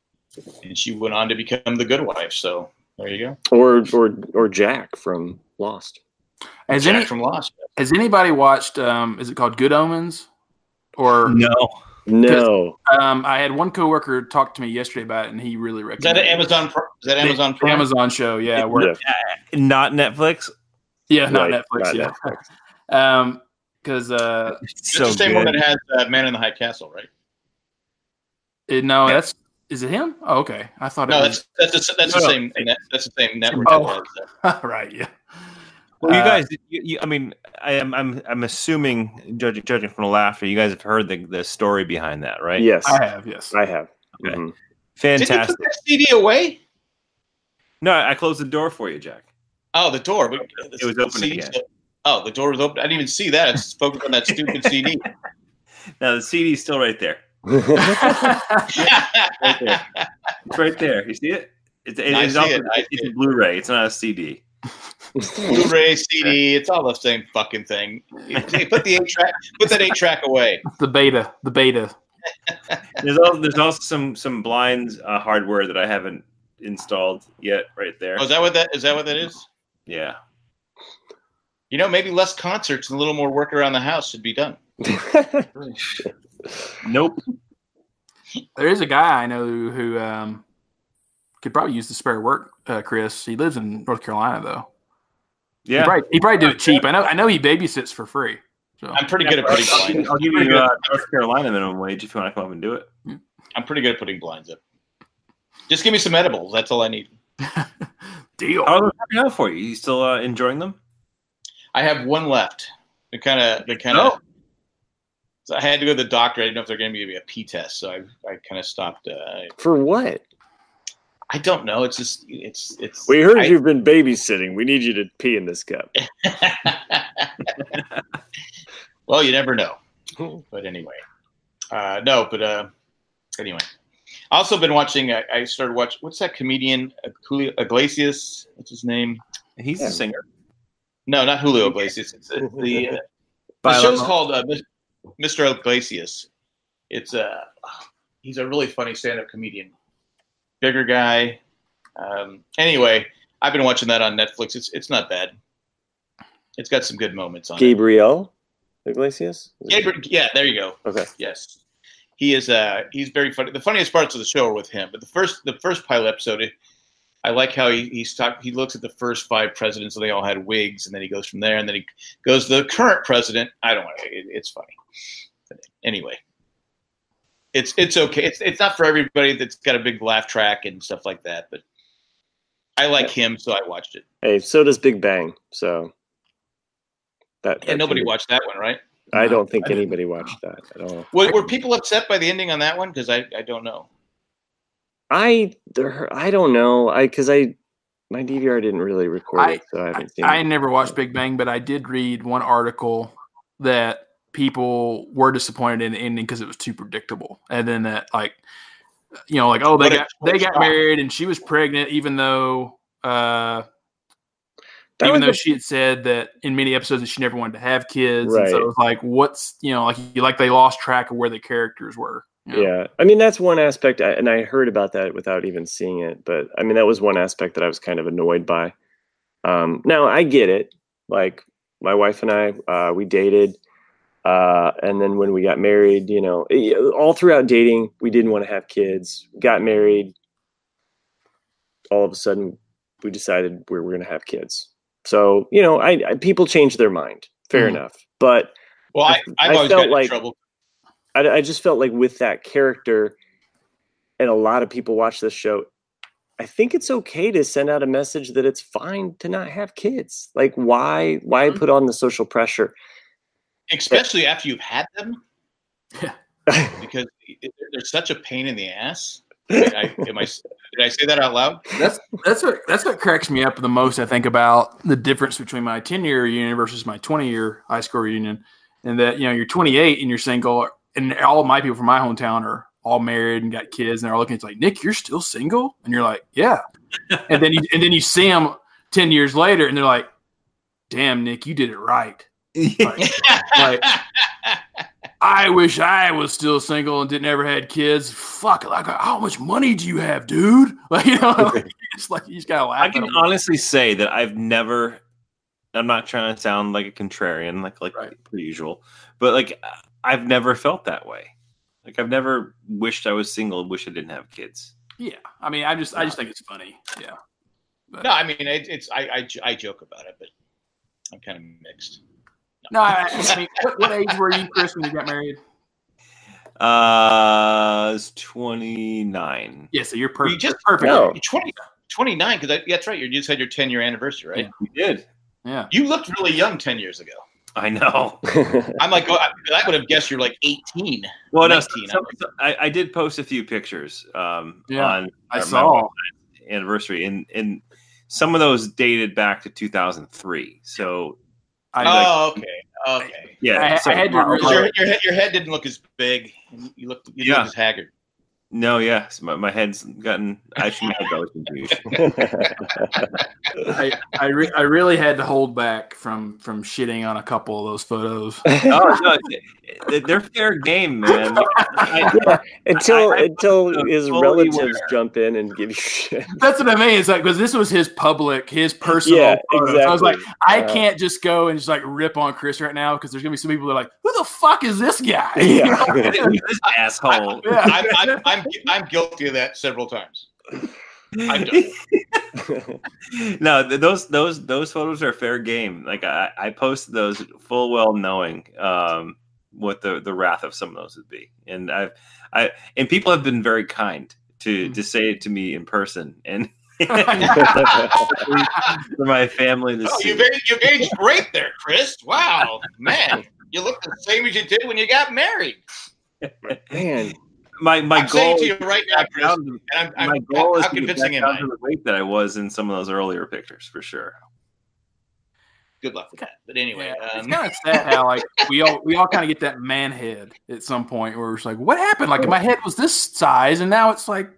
and she went on to become the good wife. So there you go. Or or or Jack from Lost. Has Jack any from Lost. has anybody watched? Um, is it called Good Omens? Or No, No. um, I had one coworker talk to me yesterday about it, and he really Is recommended. that. Amazon? Is that Amazon The Prime? Amazon show? Yeah, where, Yeah. not Netflix. yeah, not Right, Netflix. not yeah, Netflix. um, because uh, It's the same one that has uh, Man in the High Castle, right? it, no, that's is it him? Oh, okay. I thought No, it was that's that's the, that's No, the same. net- That's the same network. Oh. that has that. right. Yeah. Well, you Uh, guys, you, you, I mean, I am, I'm, I'm assuming, judging, judging from the laughter, you guys have heard the, the story behind that, right? Yes, I have. Yes. I have. Okay. Mhm. Did you Fantastic. put that CD away? No, I closed the door for you, Jack. Oh, the door. But It was open CD again. still- Oh, the door was open. I didn't even see that. It's focused on that stupid CD. Now the CD is still right there. It's right there. You see it? It's, it- it's, see also- it. It's see a. Blu-ray. It's not a CD. Blu-ray, CD, it's all the same fucking thing. Hey, put the eight track, put that eight track away. the beta. The beta. There's also, there's also some some blinds uh, hardware that I haven't installed yet. Right there. Oh, is that what that is? That what that is? Yeah. You know, maybe less concerts and a little more work around the house should be done. Nope. There is a guy I know who, who um, could probably use the spare work. Uh, Chris. He lives in North Carolina though. He Yeah. probably, he probably do it cheap. I know. I know he babysits for free. So I'm pretty good at putting I'll blinds. I'll give you uh, North Carolina minimum wage if you want to come up and do it. I'm pretty good at putting blinds up. Just give me some edibles. That's all I need. deal. How are they working out for you? You still uh, enjoying them? I have one left. They kind of, they kind of. Oh. So I had to go to the doctor. I didn't know if they're going to give me a P test, so I, I kind of stopped. Uh, For what? I don't know. It's just, it's, it's. We heard I- you've been babysitting. We need you to pee in this cup. well, you never know. But anyway, uh, no. But uh, anyway, I also been watching. I, I started watching. What's that comedian? uh, Iglesias. What's his name? He's Yeah. a singer. No, not Julio Iglesias. It's uh, the uh, the show's called uh, Mr. Iglesias. It's uh, he's a really funny stand-up comedian. Bigger guy. Um, anyway, I've been watching that on Netflix. It's it's not bad. It's got some good moments on it. Gabriel. Iglesias? Gabriel, yeah, there you go. Okay. Yes, he is. Uh, he's very funny. The funniest parts of the show are with him. But the first, the first pilot episode, it, I like how he he's talk, He looks at the first five presidents, and they all had wigs, and then he goes from there, and then he goes to the current president. I don't. know. It, it's funny. But anyway, it's it's okay. It's it's not for everybody that's got a big laugh track and stuff like that. But I like him, so I watched it. Hey, so does Big Bang. So that, And nobody be- watched that one, right? I don't think I anybody watched that at all. Were, were people upset by the ending on that one? Because I, I don't know. I there, I don't know. I because I my DVR didn't really record I- it, so I haven't seen I it. never watched Big Bang, but I did read one article that people were disappointed in the ending because it was too predictable, and then that like, you know, like oh they What got they got married and she was pregnant, even though uh, That even though a- she had said that in many episodes that she never wanted to have kids, and Right. so it was like what's you know like you like they lost track of where the characters were. Yeah, I mean that's one aspect, I, and I heard about that without even seeing it. But I mean that was one aspect that I was kind of annoyed by. Um, now I get it. Like my wife and I, uh, we dated, uh, and then when we got married, you know, eh, all throughout dating, we didn't want to have kids. Got married. All of a sudden, we decided we were going to have kids. So you know, I, I people change their mind. Fair Mhm. enough, but Well, I, I I've always felt like- trouble. I, I just felt like with that character, and a lot of people watch this show. I think it's okay to send out a message that it's fine to not have kids. Like, why? Why Mhm. put on the social pressure? especially after you've had them, Yeah. because they're such a pain in the ass. I, I, am I, did I say that out loud? That's that's what that's what cracks me up the most. I think about the difference between my ten year reunion versus my twenty year high school reunion, and that you know you're 28 and you're single, and all of my people from my hometown are all married and got kids, and they're all looking. It's like Nick, you're still single, and you're like, yeah, and then you and then you see them ten years later, and they're like, damn, Nick, you did it right. Like- I wish I was still single and didn't ever had kids. Fuck, like how much money do you have, dude? Like you know, like, it's like you just gotta laugh. I at can 'em. honestly say that I've never. I'm not trying to sound like a contrarian, like like Right. per usual, but like I've never felt that way. Like I've never wished I was single and wish I didn't have kids. Yeah, I mean, I just, I just think it's funny. Yeah, But, no, I mean it, it's I, I I joke about it, but I'm kind of mixed. no, I, I mean, what, what age were you, Chris, when you got married? Uh, I was 29. Yeah, so you're perfect. You just- perfect. No. You're 20, 29, because that's right. You just had your 10 year anniversary, right? Yeah. We did. Yeah, You looked really young 10 years ago. I know. I'm like, oh, I, I would have guessed you're like 18. Well, no, 19, some- some- I, I did post a few pictures um, Yeah, on I my saw. anniversary, and and some of those dated back to 2003. So I, Oh, okay. Okay. yeah, I- so- I had to really- your, your, head, your head didn't look as big. You looked, you Yeah. looked as haggard. No, yes, my, my head's gotten. I should have got confused. I, I, re- I really had to hold back from from shitting on a couple of those photos. oh no, they- they're fair game, man. I, Yeah, until I- I- until I'm his relatives aware. jump in and give you shit. That's what I mean. It's like because this was his public, his personal. Yeah, photos. I was like. I Uh, can't just go and just like rip on Chris right now because there's gonna be some people that are like, who the fuck is this guy? Yeah. this asshole. Yeah. I'm, I'm, I'm, I'm guilty of that several times. I've done no, those those those photos are fair game. Like I, I posted those full well knowing um, what the the wrath of some of those would be, and I've I and people have been very kind to Hmm. to say it to me in person and for my family to Oh, see. you've aged, you've aged great there, Chris. Wow, man. You look the same as you did when you got married. Man, my my I'm saying goal to you right now, Chris, down to- and I'm, my I'm, goal is how to get back down to the weight that I was in some of those earlier pictures for sure. Good luck with that. But anyway, Yeah, it's um, kind of sad how like we all we all kind of get that man head at some point where it's like, what happened? Like my head was this size and now it's like,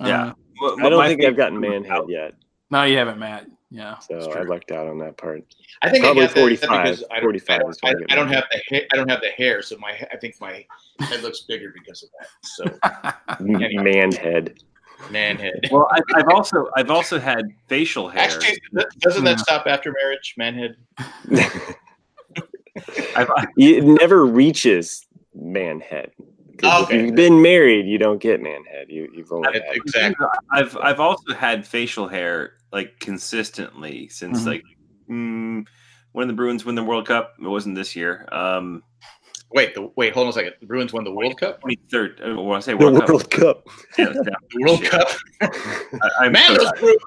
uh, Yeah. I don't think I've gotten man head yet, No, you haven't, Matt. Yeah, so it's I true. lucked out on that part. I think Probably I got that 45. because I don't, 45 I don't, is I, I don't have the hair, I don't have the hair, so my I think my head looks bigger because of that. So Man head. man head. Well, I, I've also I've also had facial hair. Actually, doesn't that stop after marriage, man head? I've, it never reaches man head. 'Cause Okay. If you've been married, you don't get man head. You you've only That- had exactly. I've I've also had facial hair like consistently since Mhm. like mm, when the Bruins win the World Cup. It wasn't this year. Um, Wait, the, wait, hold on a second. The Bruins won the World Cup. twenty third. I want to say the World, World Cup. Cup. Yeah, yeah. The World Cup. I, I'm Man, so those. Bruins.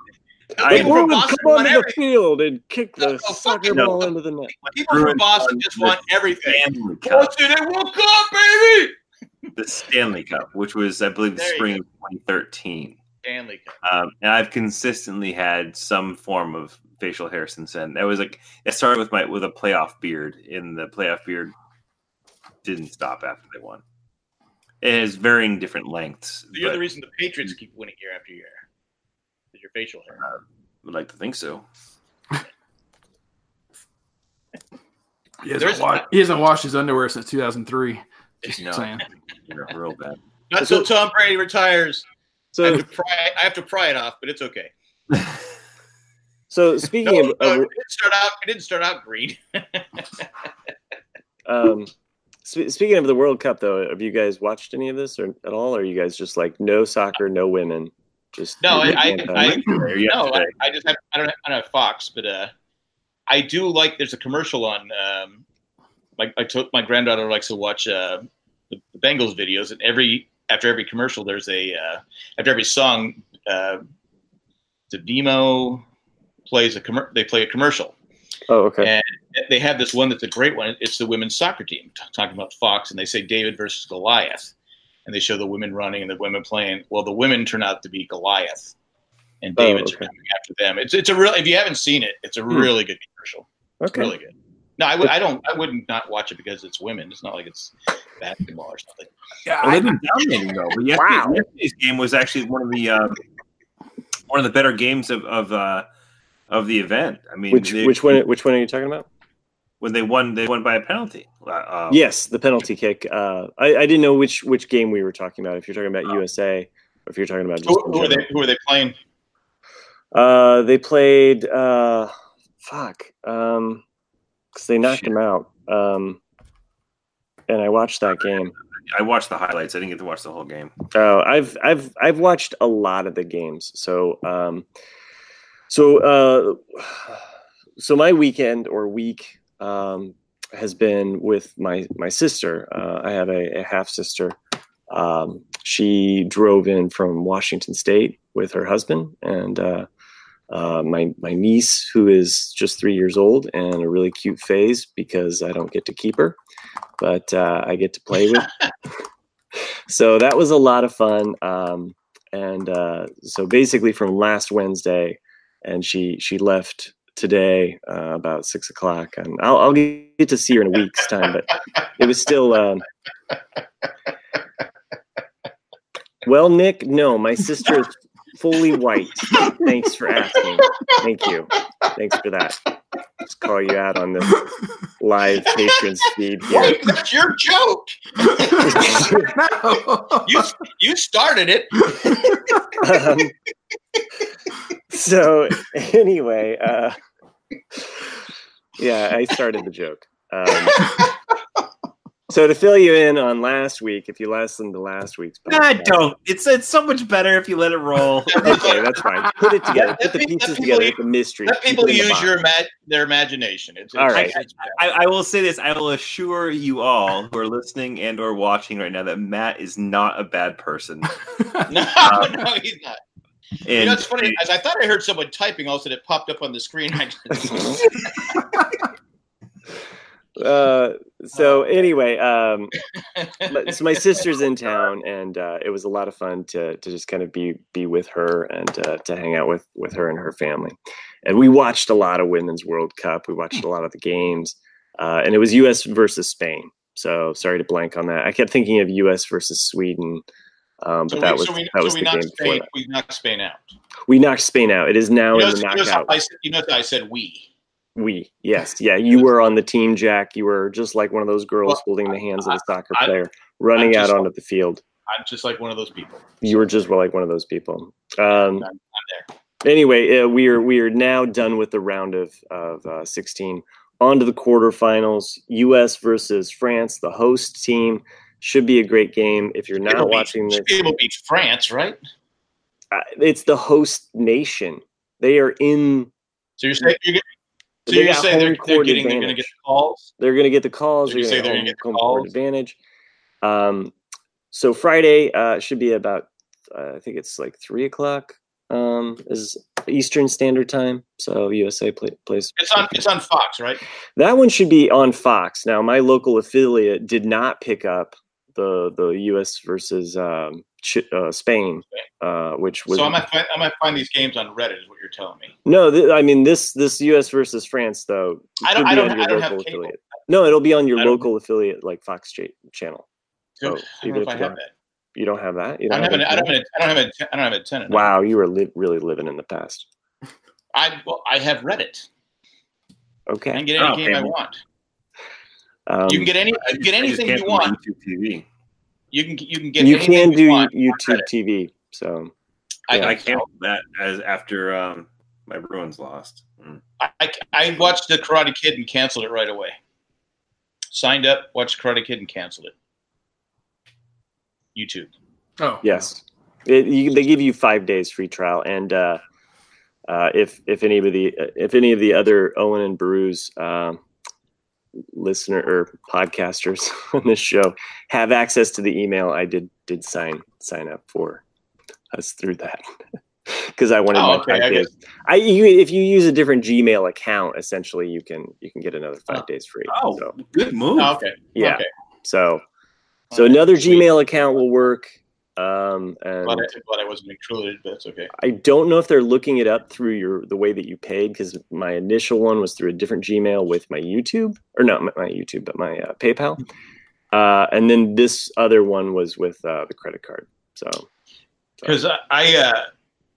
I- People Bruins come won onto the field and kick the No, soccer fucking ball no. into the net. People from Bruins Boston just the won everything. Stanley Cup. Boston, they World Cup, baby. The Stanley Cup, which was I believe the There spring of 2013. Stanley Cup. Um, and I've consistently had some form of facial hair since then. That was like it started with my with a playoff beard, and the playoff beard didn't stop after they won. It has varying different lengths. So you're but the reason the Patriots keep winning year after year. Is your facial hair? I would like to think so. He hasn't, is- wa- he hasn't washed his underwear since 2003. Just No. saying. You're real bad. Not until Tom Brady retires. I So have, to pry, I have to pry it off, but it's okay. so speaking no, of, it didn't start out. It didn't start out green. um, sp- speaking of the World Cup, though, have you guys watched any of this or at all? Or are you guys just like no soccer, no women? Just No, I, I, I, no, I. I just have. I don't. I don't have Fox, but uh, I do like. There's a commercial on. Um, my I took my granddaughter likes to watch uh, the, the Bengals videos, and every after every commercial, there's a uh, after every song, uh, the Vevo plays a commer- They play a commercial. oh, okay. And they have this one that's a great one. It's the women's soccer team t- talking about Fox, and they say David versus Goliath, and they show the women running and the women playing. Well, the women turn out to be Goliath, and Oh, David's okay. coming after them. It's it's a real. If you haven't seen it, it's a Hmm. really good commercial. Okay. Really good. No, I would. I don't. I wouldn't not watch it because it's women. It's not like it's basketball or something. Yeah, Well, they've been dominating though. But yesterday, Wow. yesterday's game was actually one of the uh, one of the better games of of, uh, of the event. I mean, Which they- which one? Which one are you talking about? when they won, they won by a penalty. Uh, yes, the penalty kick. Uh, I, I didn't know which which game we were talking about. If you're talking about USA, or if you're talking about just Who, in who are they? Who are they playing? Uh, they played. Uh, fuck. Um, because they knocked Shit. him out. Um, and I watched that game. I watched the highlights. I didn't get to watch the whole game. Oh, I've I've I've watched a lot of the games. So um, so uh, so my weekend or week um has been with my my sister. Uh, I have a, a half sister. Um, she drove in from Washington State with her husband and uh, uh, my my niece, who is just three years old and a really cute phase because I don't get to keep her, but uh, I get to play with. so that was a lot of fun. Um, and uh, so basically, from last Wednesday, and she she left today uh, about six o'clock, and I'll, I'll get to see her in a week's time, but it was still. Um, well, Nick, no, my sister is fully white. Thanks for asking. Thank you. Thanks for that. Just call you out on this live patron feed here. Wait, that's your joke. no. You you started it. um, so anyway, uh, yeah, I started the joke. Um, so to fill you in on last week, if you listened to last week's Nah, podcast, don't. It's it's so much better if you let it roll. okay, that's fine. Put it together. Let Put the pieces people together. u- It's a mystery. Let people it in the use your ima- their imagination. It's, All it's- right. I, I will say this: I will assure you all who are listening and or watching right now that Matt is not a bad person. Um, no, no, he's not. And you know, it's funny. As I thought I heard someone typing, all of a sudden it popped up on the screen. I just- Uh, so anyway, um, so my sister's in town, and uh, it was a lot of fun to to just kind of be be with her and uh, to hang out with with her and her family. And we watched a lot of Women's World Cup. We watched a lot of the games, uh, and it was U.S. versus Spain. So sorry to blank on that. I kept thinking of U.S. versus Sweden, um, but so that we, was so we, that was the game knocked Spain. We knocked Spain out. We knocked Spain out. It is now You in the notice, you knockout. I said, you how I said we. We yes, yeah. You were on the team, Jack. You were just like one of those girls Well, holding the hands of the soccer I- player, running I'm out onto the field. I'm just like one of those people. You were just like one of those people. Um, I'm there. anyway, uh, we are we are now done with the round of of uh, 16. on to the quarterfinals. U.S. versus France, the host team. Should be a great game. If you're not Able beat- watching this, should be able to beat France, right? uh, it's the host nation. They are in. So you're saying you're, so you're saying they're, they're getting they're going to get the calls. They're going to get the calls. Did They're they're gonna get the calls? advantage. Um, so Friday uh, should be about. Uh, I think it's like three o'clock. Um, is Eastern Standard Time. So USA play, plays. It's on it's on Fox, right? That one should be on Fox. Now, my local affiliate did not pick up the the U.S. versus um, uh, Spain, uh, which was So I might find, I might find these games on Reddit, is what you're telling me. no. Th- I mean this this U.S. versus France though. I don't- I don't- I don't have local cable. affiliate. No, it'll be on your I don't- local affiliate like Fox Ch- channel. So, I don't know if if I you have don't- that. You don't have that. You I don't don't have an, I don't have an, don't have a, I don't have a tenant. Wow, you were li- really living in the past. I well, I have Reddit. Okay. I can get any Oh, game I want. Um, you can get any get anything you want. YouTube TV. You can you can get you can do want. YouTube TV. So I, yeah. I I, canceled that as after um, my Bruins lost. Mm. I, I watched the Karate Kid and canceled it right away. Signed up, watched Karate Kid and canceled it. YouTube. Oh, yes, it, you, they give you five days free trial, and uh, uh, if if any of the if any of the other Owen and Brews um, listener or podcasters on this show have access to the email, I did did sign sign up for us through that because I wanted Oh, my okay, five I days. I you, if you use a different Gmail account, essentially you can you can get another five Oh. days free. Oh, so good move. Oh, okay. yeah, Okay. so oh, so All right. another Sweet. Gmail account will work. Um, and Glad I, glad I wasn't included, but that's okay. I don't know if they're looking it up through your the way that you paid because my initial one was through a different Gmail with my YouTube or not my, my YouTube but my uh, PayPal, uh, and then this other one was with uh, the credit card. So Because I, I uh,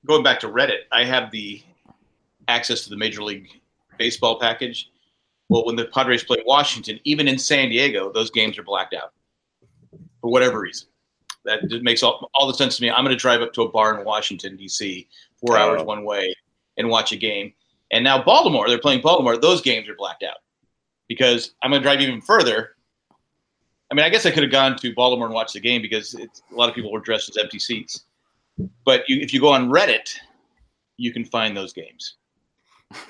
going back to Reddit, I have the access to the Major League Baseball package. Well, when the Padres play Washington, even in San Diego, those games are blacked out for whatever reason. That just makes all, all the sense to me. I'm going to drive up to a bar in Washington D.C. four Oh. hours one way and watch a game. And now Baltimore, they're playing Baltimore. Those games are blacked out because I'm going to drive even further. I mean, I guess I could have gone to Baltimore and watched the game because it's, a lot of people were dressed as empty seats. But you, if you go on Reddit, you can find those games and,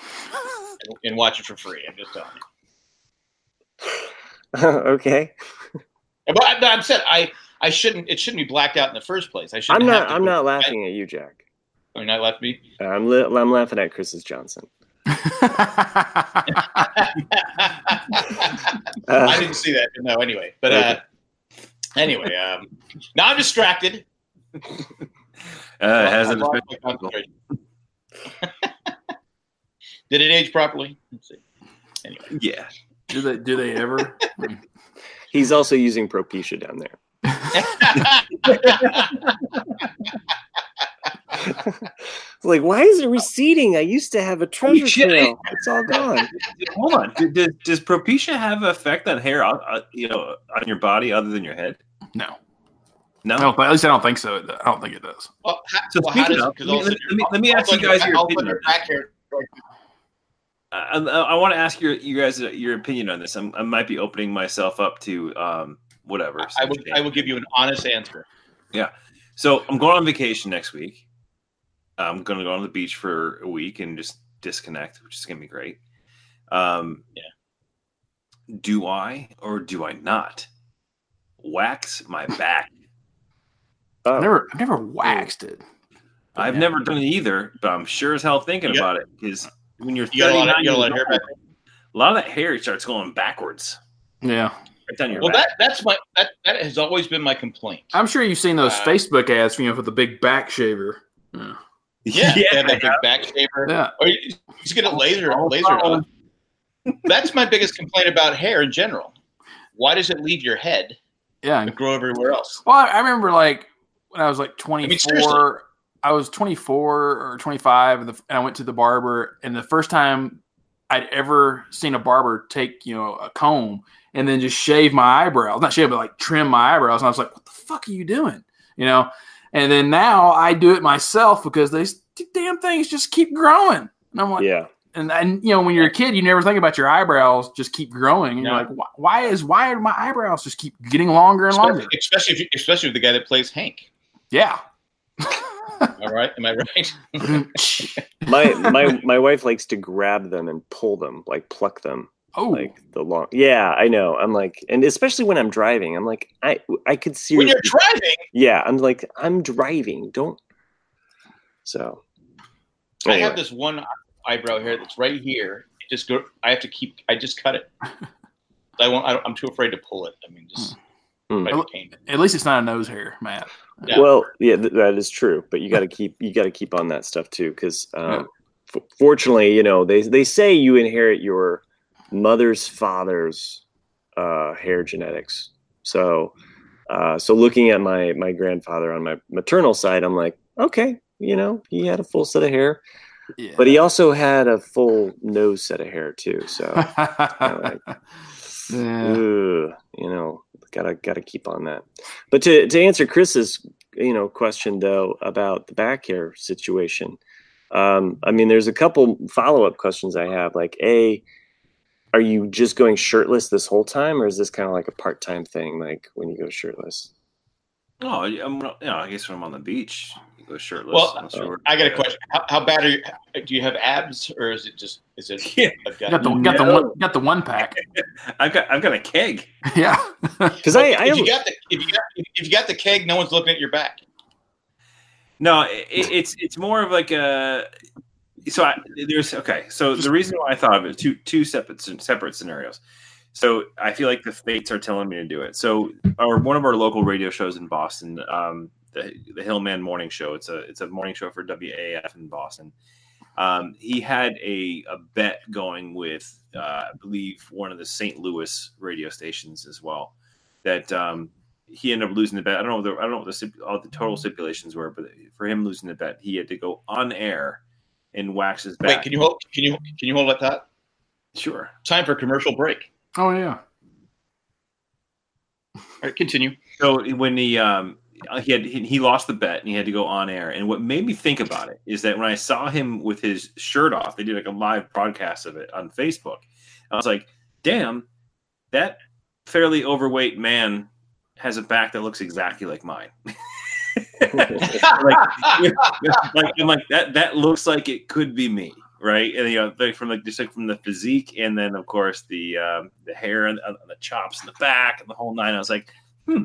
and watch it for free. I'm just telling you. okay, But I, I'm said I I shouldn't it shouldn't be blacked out in the first place. I shouldn't. I'm have not to I'm not laughing at you, Jack. Are you not left me? I'm li- I'm laughing at Chris's Johnson. I Uh, didn't see that. No, anyway. But uh, anyway, um, now I'm distracted. Uh, it hasn't I lost. Did it age properly? Let's see. Anyway, Yeah. do they do they ever? he's also using Propecia down there. It's like, why is it receding? I used to have a treasure shit. trail. It's all gone. Hold on. Does, does, does Propecia have an effect on hair, on, on- you know, on your body other than your head? No, No. I don't. At least I don't think so. I don't think it does. well, how, So well, how does of, let me- all of a let me- let me ask you guys your- your all of a sudden opinion. your back hair. I, I, I want to ask your you guys uh, your opinion on this. I'm, I might be opening myself up to um, whatever. I will I will give you an honest answer. Yeah. So I'm going on vacation next week. I'm going to go on the beach for a week and just disconnect, which is going to be great. Um, Yeah. Do I or do I not wax my back? Oh, I've never I've never waxed it. I've Yeah. never done it either, but I'm sure as hell thinking You got- about it because when you're You a lot of, 39 you got a lot of hair back. a lot of that hair starts going backwards Yeah, right down your Well, back. that that's my that that has always been my complaint. I'm sure you've seen those Uh, Facebook ads, you know, with the big back shaver. Yeah, Yeah, Yeah, that big back shaver. yeah. Or you just get a laser Oh, laser oh. off. That's my biggest complaint about hair in general. Why does it leave your head yeah. and grow everywhere else? Well, I remember like when I was like 24, seriously. I was 24 or 25, and, the, and I went to the barber, and the first time I'd ever seen a barber take, you know, a comb and then just shave my eyebrows, not shave, but like trim my eyebrows. And I was like, what the fuck are you doing? You know? And then now I do it myself because these damn things just keep growing. And I'm like, yeah. and and you know when you're a kid, you never think about your eyebrows just keep growing. And No. You're like, why, why is why are my eyebrows just keep getting longer and longer? Especially, especially if you, especially with the guy that plays Hank. Yeah. All right, am I right? my my my wife likes to grab them and pull them, like pluck them, oh, like the long. Yeah, I know. I'm like, and especially when I'm driving, I'm like, I I could see. when you're driving, yeah, I'm like, I'm driving. Don't. So. I have this one eyebrow hair that's right here. It just go. I have to keep. I just cut it. I won't. I don't, I'm too afraid to pull it. I mean, just Hmm. might at least it's not a nose hair, Matt. Yeah. Well, yeah, th- that is true, but you got to keep you got to keep on that stuff too, because um, f- fortunately, you know they they say you inherit your mother's father's uh, hair genetics. So, uh, so looking at my my grandfather on my maternal side, I'm like, okay, you know, he had a full set of hair, Yeah. but he also had a full nose set of hair too. So, yeah. Ugh, you know, gotta gotta keep on that. But to to answer Chris's you know question though about the back hair situation, um, I mean, there's a couple follow up questions I have. Like, a, are you just going shirtless this whole time, or is this kind of like a part time thing, like when you go shirtless? Oh, I'm, you know, I guess when I'm on the beach, you go shirtless. Well, I'm sure. I got a question. How, how bad are you? Do you have abs, or is it just is it Yeah. a gut? Got the got the one got the one pack. I've got I've got a keg. Yeah. Because I, I if you got the if you got if you got the keg, no one's looking at your back. No, it, it's it's more of like a. So I, there's okay. So the reason why I thought of it two two separate separate scenarios. So I feel like the fates are telling me to do it. So our one of our local radio shows in Boston, um, the the Hillman Morning Show. It's a it's a morning show for WAAF in Boston. Um, he had a, a bet going with uh, I believe one of the St. Louis radio stations as well. That um, he ended up losing the bet. I don't know. The, I don't know what the, all the total stipulations were, but for him losing the bet, he had to go on air and wax his back. Wait, can you hold? Can you can you hold like that? Sure. Time for commercial break. Oh yeah. All right, continue. So when he um he had he, lost the bet and he had to go on air. And what made me think about it is that when I saw him with his shirt off, they did like a live broadcast of it on Facebook. I was like, damn, that fairly overweight man has a back that looks exactly like mine. like, I'm like that that looks like it could be me, right? And you know, like from like just like from the physique, and then of course the um, the hair and, and the chops in the back and the whole nine. I was like, hmm,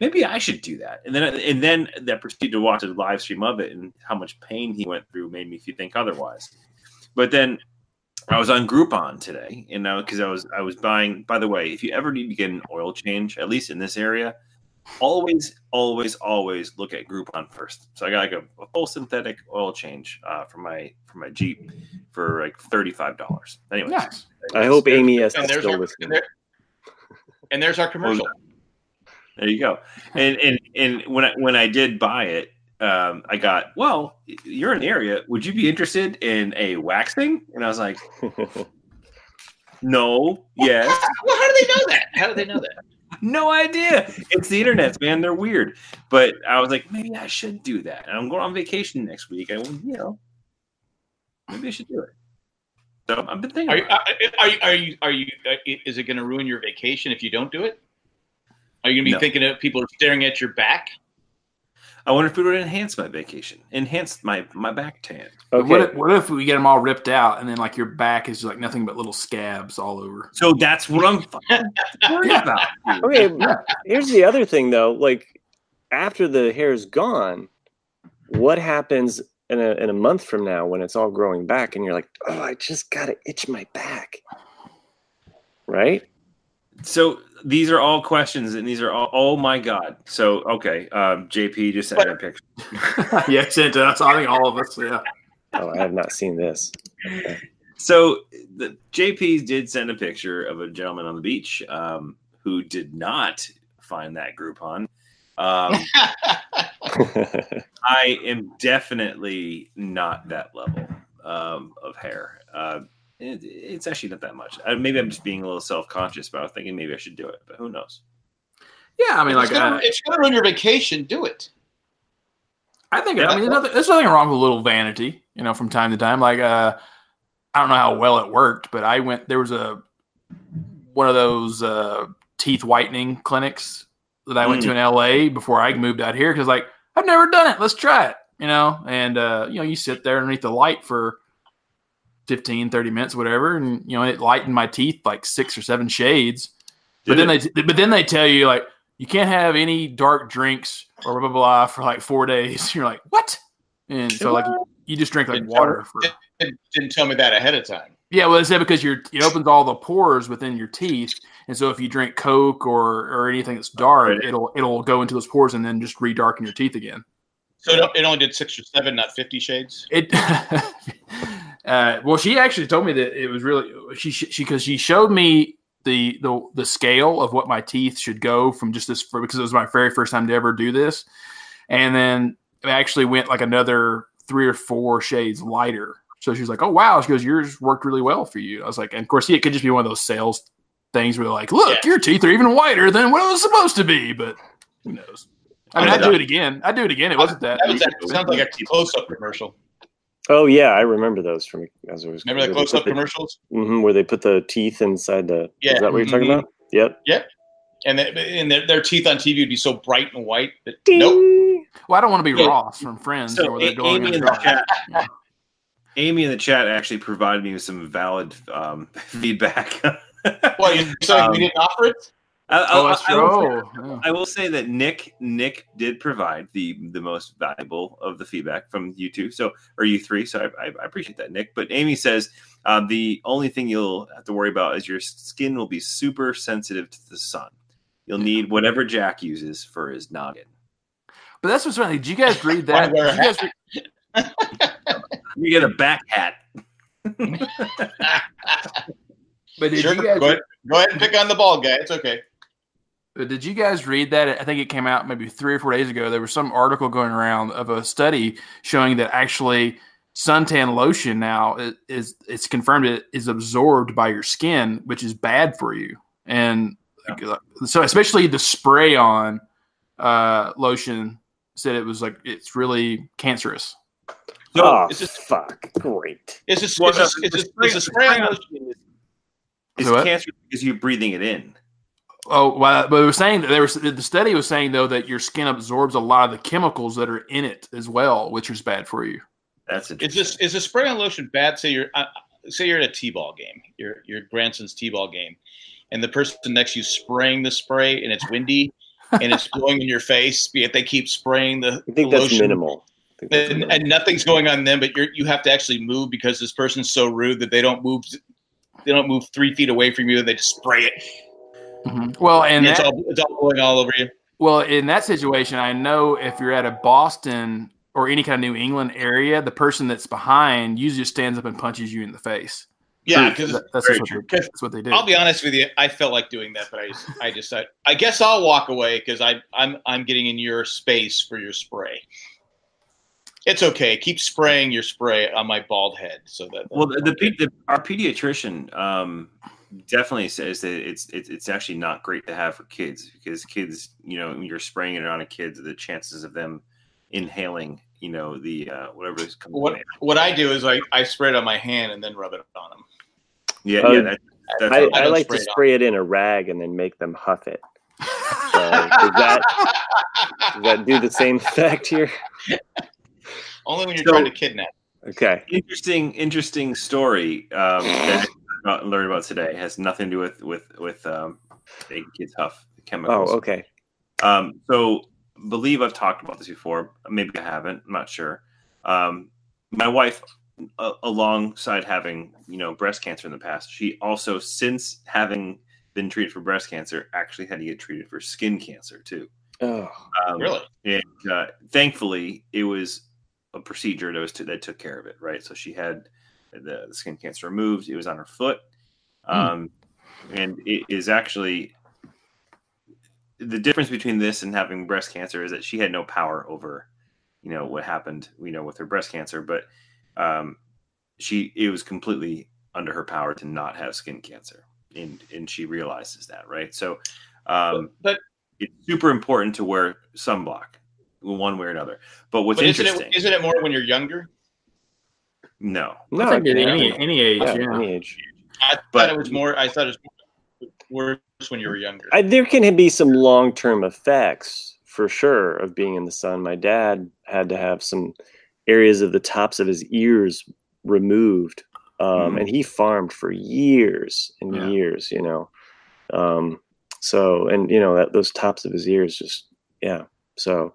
maybe I should do that. And then and then that proceeded to watch a live stream of it, and how much pain he went through made me think otherwise. But then I was on Groupon today, and now because I was I was buying. By the way, if you ever need to get an oil change, at least in this area, always, always, always look at Groupon first. So I got like a, a full synthetic oil change uh, for my for my Jeep for like thirty five dollars. Anyway, Nice. I hope Amy is And there's still our, listening. and, there, and there's our commercial. There you go. And and and when I when I did buy it, um, I got well. You're in the area. Would you be interested in a waxing? And I was like, no, yes, Well, how do they know that? How do they know that? no idea. It's the internet, man. They're weird. But I was like, maybe I should do that. And I'm going on vacation next week. I, you know, maybe I should do it. So I've been thinking. Are you, about it. Uh, uh, are you, are you, are you, are you, is it going to ruin your vacation if you don't do it? Are you going to be No. thinking of people staring at your back? I wonder if it would enhance my vacation, enhance my my back tan. What, if, what if we get them all ripped out and then like your back is like nothing but little scabs all over? So that's what I'm worried about. Okay, here's the other thing though. Like after the hair is gone, what happens in a in a month from now when it's all growing back and you're like, oh, I just gotta itch my back, right? So these are all questions, and these are all. Oh my god! So okay, um, JP just sent me a picture. yeah, sent to us. I think all of us. Yeah. Oh, I have not seen this. So the JP did send a picture of a gentleman on the beach um, who did not find that Groupon. Um, I am definitely not that level um, of hair. Uh, it, it's actually not that much. Uh, maybe I'm just being a little self conscious, but I was thinking maybe I should do it. But who knows? Yeah, I mean, like it's gonna, uh, it's going to ruin your vacation. Do it. I think I mean nothing, there's nothing wrong with a little vanity, you know, from time to time. Like uh, I don't know how well it worked, but I went. There was a one of those uh, teeth whitening clinics that I went to in LA before I moved out here because like I've never done it. Let's try it, you know. And uh, you know, you sit there underneath the light for 15, 30 minutes, whatever, and you know, it lightened my teeth like six or seven shades. But Did then they but then they tell you like you can't have any dark drinks or blah blah blah for like four days. You're like, what? And so like you just drink like Didn't water for It didn't tell me that ahead of time. yeah, well, it's said because your it opens all the pores within your teeth, and so if you drink Coke or or anything that's dark, Right. it'll it'll go into those pores and then just redarken your teeth again. So it, it only did six or seven, not fifty shades. It. uh, well, she actually told me that it was really she she because she showed me the the the scale of what my teeth should go from just this because it was my very first time to ever do this, and then it actually went like another three or four shades lighter. So she's like, "Oh wow!" She goes, "Yours worked really well for you." I was like, and of course, yeah, it could just be one of those sales things where they're like, "Look, Yeah. your teeth are even whiter than what it was supposed to be," but who knows? I mean, Oh, I'd do it again. I'd do it again. It wasn't that. That was that sounds like a close-up commercial. Oh yeah, I remember those from as I was. Remember the close-up put the- commercials? mhm, where they put the teeth inside the. Yeah. Is that what you're talking Mhm. about? Yep. Yep. And, they, and their, their teeth on TV would be so bright and white. That, Ding. nope. Well, I don't want to be Yeah. Ross from Friends. So, you where they're A- going Amy in in the the chat- Yeah. Amy in the chat actually provided me with some valid um, feedback. Well, you're saying Um, we didn't offer it? I, I- Oh, that's I will say- yeah. I will say that Nick Nick did provide the the most valuable of the feedback from you two, so or you three. So I, I, I appreciate that, Nick. But Amy says uh, the only thing you'll have to worry about is your skin will be super sensitive to the sun. You'll need whatever Jack uses for his noggin. But that's what's funny. Did you guys read that? Why wear a Did you guys read- You get a back hat. but did Sure. you guys Go ahead, go ahead and pick on the bald guy. It's okay. But Did you guys read that? I think it came out maybe three or four days ago. There was some article going around of a study showing that actually suntan lotion now is, is it's confirmed it is absorbed by your skin, which is bad for you. And so, especially the spray on uh, lotion said it was like it's really cancerous. So oh it's just- fuck! Great. It's just, Well, it's just, the- it's the just, it's a spray on lotion. It's So what? cancer because you're breathing it in. Oh, well, but it was saying that there was the study was saying though that your skin absorbs a lot of the chemicals that are in it as well, which is bad for you. That's Is interesting. this is a spray on lotion bad? Say you're uh, say you're at a t-ball game, your your grandson's t-ball game, and the person next to you spraying the spray, and it's windy, and it's blowing in your face. Yet they keep spraying the, I think the that's lotion, minimal. Think that's and, minimal. and nothing's going on them. But you you have to actually move because this person's so rude that they don't move. They don't move three feet away from you. They just spray it, Mhm. Well, and and it's that, all it's all blowing all over you. Well, in that situation, I know if you're at a Boston or any kind of New England area, the person that's behind usually just stands up and punches you in the face. Yeah, because That- that's, very just true. what they, that's what they do. I'll be honest with you. I felt like doing that, but I just, I just, I, I guess I'll walk away because I, I'm, I'm getting in your space for your spray. It's okay. Keep spraying your spray on my bald head, so that Well, the, the, the our pediatrician um, definitely says that it's, it's it's actually not great to have for kids because kids, you know, when you're spraying it on a kid, the chances of them inhaling, you know, the uh, whatever is coming. what what I do is I, I spray it on my hand and then rub it on them. Yeah, Oh, yeah. That, that's I, I I like spray to it spray it in a rag and then make them huff it. So does that does that do the same effect here? Only when you're So- trying to kidnap. Okay. interesting, interesting story um, that I learned about today It has nothing to do with with with um, making kids huff chemicals. Oh, okay. Um, so believe I've talked about this before. Maybe I haven't. I'm not sure. Um, my wife, a alongside having you know breast cancer in the past, she also since having been treated for breast cancer, actually had to get treated for skin cancer too. Oh, Um, Really? And uh, thankfully, it was a procedure that was to, that took care of it. Right. So she had the, the skin cancer removed. It was on her foot, um, and it is actually the difference between this and having breast cancer is that she had no power over, you know, what happened, you know, with her breast cancer, but um, she it was completely under her power to not have skin cancer, and and she realizes that, right? So. Um, but it's super important to wear sunblock one way or another. But what's but isn't interesting, it isn't it more when you're younger? No, No, I think at any any age, yeah, yeah. any age. I But- thought it was more. I thought it was worse when you were younger. I, there can be some long term effects for sure of being in the sun. My dad had to have some areas of the tops of his ears removed, um, Mhm. and he farmed for years and Yeah. years. You know, um, so and you know that those tops of his ears just yeah. So.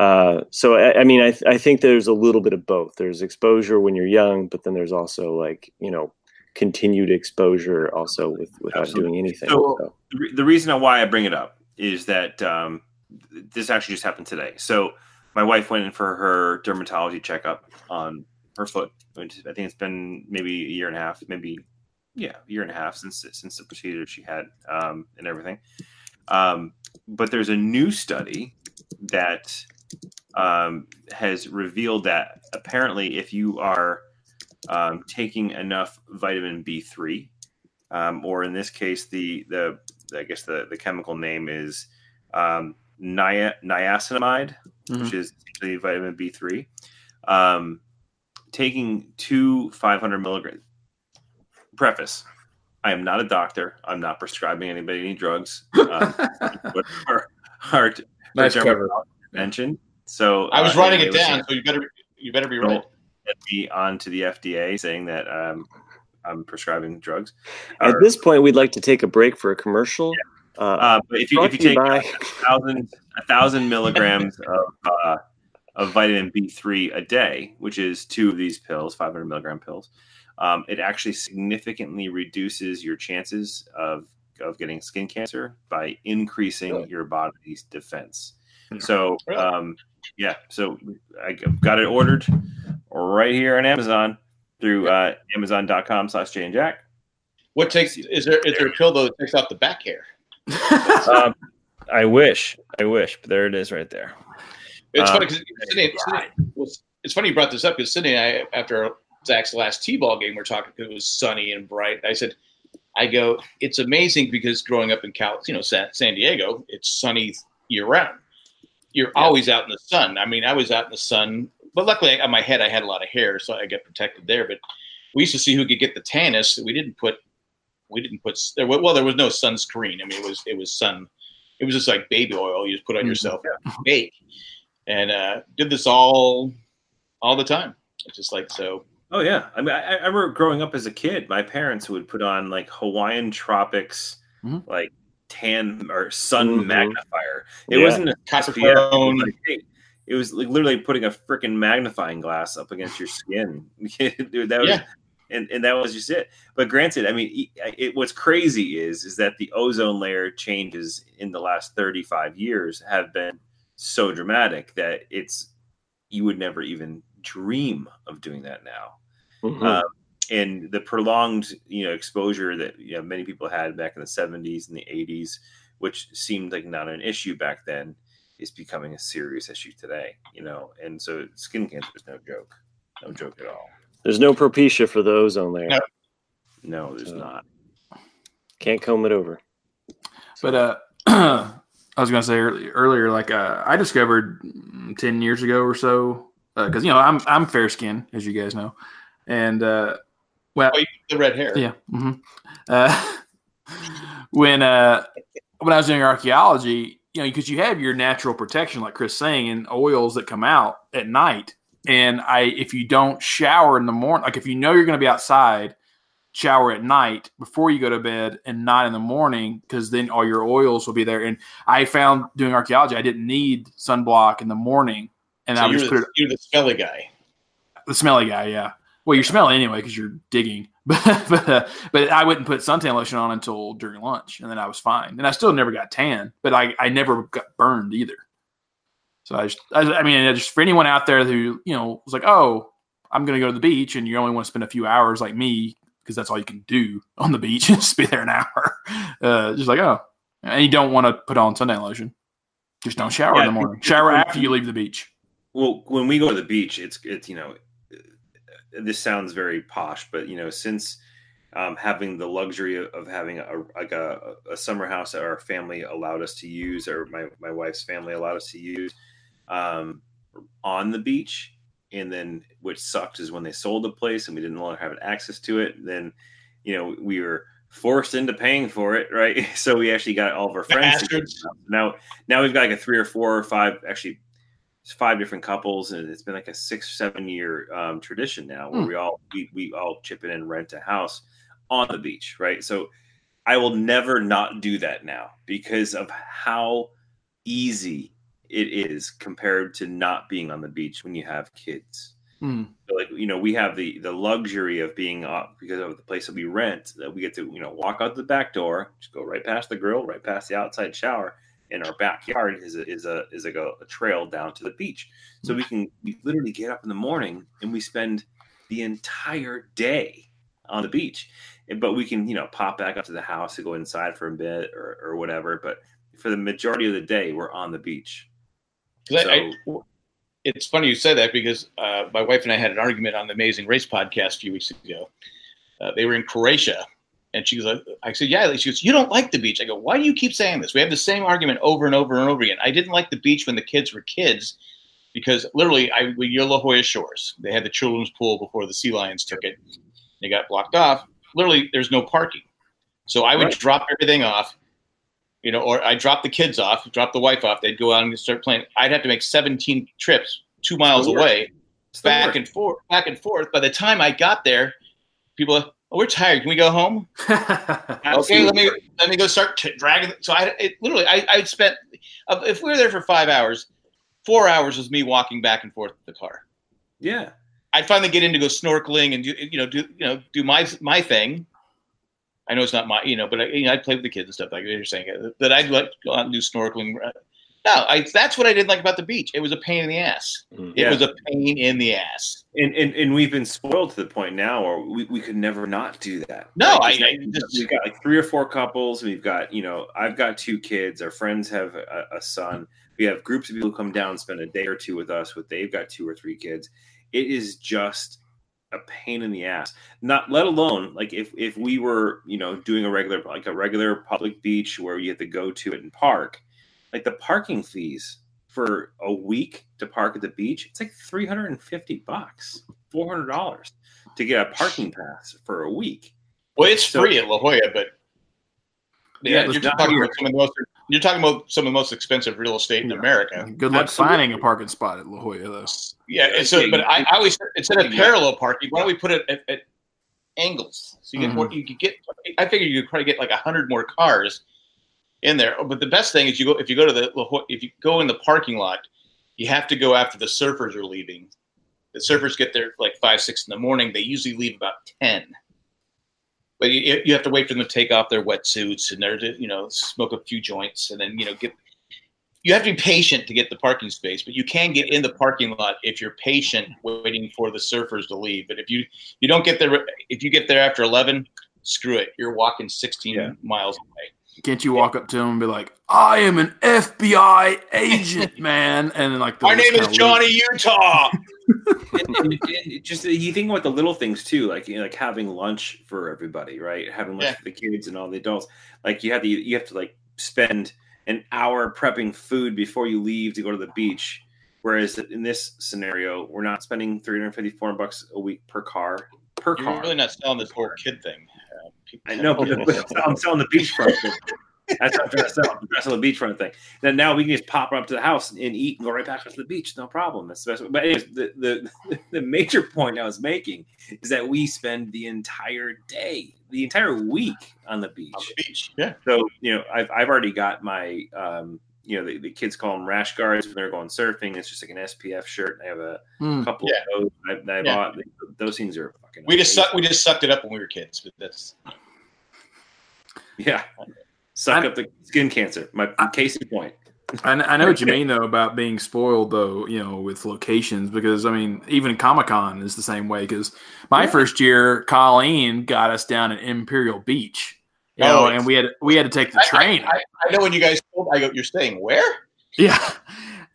Uh, so I, I mean, I, th- I think there's a little bit of both. There's exposure when you're young, but then there's also like you know continued exposure also with without Absolutely. doing anything. So- so. the, re- the reason why I bring it up is that um, this actually just happened today. So my wife went in for her dermatology checkup on her foot. I think it's been maybe a year and a half, maybe yeah, a year and a half since since the procedure she had um, and everything. Um, but there's a new study that um, has revealed that apparently, if you are um, taking enough vitamin B3, um, or in this case, the the I guess the the chemical name is um, nia- niacinamide, which is essentially vitamin B3. Um, taking two 500 milligram. Preface: I am not a doctor. I'm not prescribing anybody any drugs. Um, but our, our, Nice cover. Dermatologist mentioned. So I was uh, writing anyway, it down, so you better you better be Right. right. sent me on to the FDA saying that um, I'm prescribing drugs. At Or- this point, we'd like to take a break for a commercial. Uh, uh, but if you if you take by- a thousand a thousand milligrams of uh, of vitamin B3 a day, which is two of these pills, 500 milligram pills, um, it actually significantly reduces your chances of of getting skin cancer by increasing Really? your body's defense. Hmm. So, um, yeah, so I got it ordered right here on Amazon through uh, Amazon.com slash Jay and Jack. What takes is there is there a pill though that takes out the back hair? Um, I wish, I wish, but there it is right there. It's Um, funny because Sydney, Sydney was, it's funny you brought this up because Sydney and I, after Zach's last T-ball game, we're talking because it was sunny and bright. I said, I go, it's amazing because growing up in Cal, you know, San, San Diego, it's sunny year round. You're always out in the sun. I mean, I was out in the sun, but luckily on my head I had a lot of hair, so I get protected there. But we used to see who could get the tannest. We didn't put, we didn't put there. Well, there was no sunscreen. I mean, it was it was sun. It was just like baby oil you just put on Mhm. yourself, bake, and uh, did this all all the time. It's just like so. Oh yeah, I mean, I, I remember growing up as a kid. My parents would put on like Hawaiian tropics, Mhm. like tan or sun Mhm. magnifier. It Yeah. wasn't a Copper It was, phone. like, hey, it was like literally putting a freaking magnifying glass up against your skin. Dude, that was, Yeah. and, and that was just it. But granted, I mean, it, it, what's crazy is is that the ozone layer changes in the last thirty five years have been so dramatic that it's you would never even dream of doing that now. Mhm. Um, and the prolonged, you know, exposure that you know many people had back in the '70s and the '80s, which seemed like not an issue back then, is becoming a serious issue today. You know, and so skin cancer is no joke, no joke at all. There's no propecia for those on there No. No, there's So- not. Can't comb it over. But uh, I was gonna say earlier, earlier like uh, I discovered mm, ten years ago or so because you know I'm I'm fair skinned as you guys know, and uh, well Oh, the red hair. yeah, hmm uh, when uh, when I was doing archaeology, you know, because you have your natural protection, like Chris saying, and oils that come out at night, and I if you don't shower in the morning, like if you know you're going to be outside, shower at night before you go to bed and not in the morning because then all your oils will be there. And I found doing archaeology, I didn't need sunblock in the morning, and So I just put it you're the smelly guy. the smelly guy. Yeah. Well, you're smelling anyway because you're digging, but but, uh, but I wouldn't put suntan lotion on until during lunch, and then I was fine. And I still never got tan, but I, I never got burned either. So I just I, I mean, just for anyone out there who you know was like, oh, I'm going to go to the beach, and you only want to spend a few hours like me because that's all you can do on the beach, just be there an hour. Uh, just like oh, and you don't want to put on suntan lotion. Just don't shower Yeah, in the morning. Shower after you leave the beach. Well, when we go to the beach, it's it's you know, this sounds very posh, but you know, since um, having the luxury of, of having a like a, a summer house that our family allowed us to use, or my my wife's family allowed us to use, um, on the beach, and then which sucked is when they sold the place and we didn't longer have access to it. Then, you know, we were forced into paying for it, right? So we actually got all of our friends. Now, now we've got like a three or four or five, actually, five different couples, and it's been like a six, seven year um, tradition now where Hmm. we all we, we all chip in and rent a house on the beach, right? So I will never not do that now because of how easy it is compared to not being on the beach when you have kids. So, like you know, we have the the luxury of being up because of the place that we rent that we get to you know walk out the back door, just go right past the grill, right past the outside shower, and our backyard is a, is a is like a, a trail down to the beach. So we can we literally get up in the morning and we spend the entire day on the beach. But we can you know pop back up to the house to go inside for a bit or or whatever. But for the majority of the day, we're on the beach. I- I- it's funny you say that because uh, my wife and I had an argument on the Amazing Race podcast a few weeks ago. Uh, they were in Croatia, and she goes, like, "I said, yeah." She goes, "You don't like the beach." I go, "Why do you keep saying this?" We have the same argument over and over and over again. I didn't like the beach when the kids were kids because literally, I we near La Jolla Shores. They had the children's pool before the Sea Lions took it. They got blocked off. Literally, there's no parking, so I would Right. drop everything off you know, or I drop the kids off, drop the wife off. They'd go out and start playing. I'd have to make 17 trips two miles away, back work. and forth, back and forth. By the time I got there, people, oh, we're tired. Can we go home? Okay, let me let me go start t- dragging. So I it, literally, I I spent uh, if we were there for five hours, four hours was me walking back and forth with the car. Yeah. I'd finally get in to go snorkeling and do you know do you know do my my thing. I know it's not my you know, but I, you know, I'd play with the kids and stuff like you're saying. uh, That I'd like go out and do snorkeling. No, I, that's what I didn't like about the beach. It was a pain in the ass. Mm. It was a pain in the ass. And, and and we've been spoiled to the point now where we, we could never not do that. No, Like, I- I just- we've got like three or four couples. We've got you know I've got two kids. Our friends have a, a son. We have groups of people come down spend a day or two with us. With they've got two or three kids. It is just a pain in the ass. Not let alone like if if we were you know doing a regular like a regular public beach where you have to go to it and park, like the parking fees for a week to park at the beach, it's like 350 bucks, $400 to get a parking pass for a week. Well, it's So- free at La Jolla, but Yeah, yeah, you're talking about some of the most you're talking about some of the most expensive real estate in Yeah. America. Good luck Absolutely. finding a parking spot at La Jolla, though. Yeah, and so but I, I always instead of parallel parking, why don't we put it at, at angles? So you get Mhm. more. You could get. I figure you could probably get like a hundred more cars in there. Oh, but the best thing is you go if you go to the if you go in the parking lot, you have to go after the surfers are leaving. The surfers get there like five six in the morning. They usually leave about ten. But you, you have to wait for them to take off their wetsuits and they're you know smoke a few joints and then you know get you have to be patient to get the parking space, but you can get in the parking lot if you're patient waiting for the surfers to leave. But if you you don't get there if you get there after 11, screw it. You're walking 16 Yeah. miles away. Can't you walk up to him and be like, "I am an FBI agent, man," and then like My name is kinda Johnny Utah. and, and- and just you think about the little things too, like you know, like having lunch for everybody, right? Having lunch Yeah. for the kids and all the adults. Like you have to you have to like spend an hour prepping food before you leave to go to the beach. Whereas in this scenario, we're not spending 350, 400 bucks a week per car per You're car. really not selling this whole kid thing. I know, but, but I'm selling the beachfront thing. That's what I'm trying to sell. I'm trying to sell the beachfront thing. Then now we can just pop up to the house and eat and go right back up to the beach. No problem. That's the best. But anyways, the, the the major point I was making is that we spend the entire day, the entire week on the beach. on the beach. Yeah. So you know, I've I've already got my um, you know, the, the kids call them rash guards when they're going surfing. It's just like an SPF shirt. I have a Hmm. couple Yeah. of those that I, that I Yeah. bought. Those things are fucking. We just amazing. suck, we just sucked it up when we were kids, but that's Yeah. Suck I- up the skin cancer. My case in point. I, I know what you mean though about being spoiled though, you know, with locations because I mean even Comic Con is the same way because my Yeah. first year, Colleen got us down at Imperial Beach, you Oh, know, it's- and we had we had to take the I- train. I, I know when you guys told I go, you're staying where? yeah,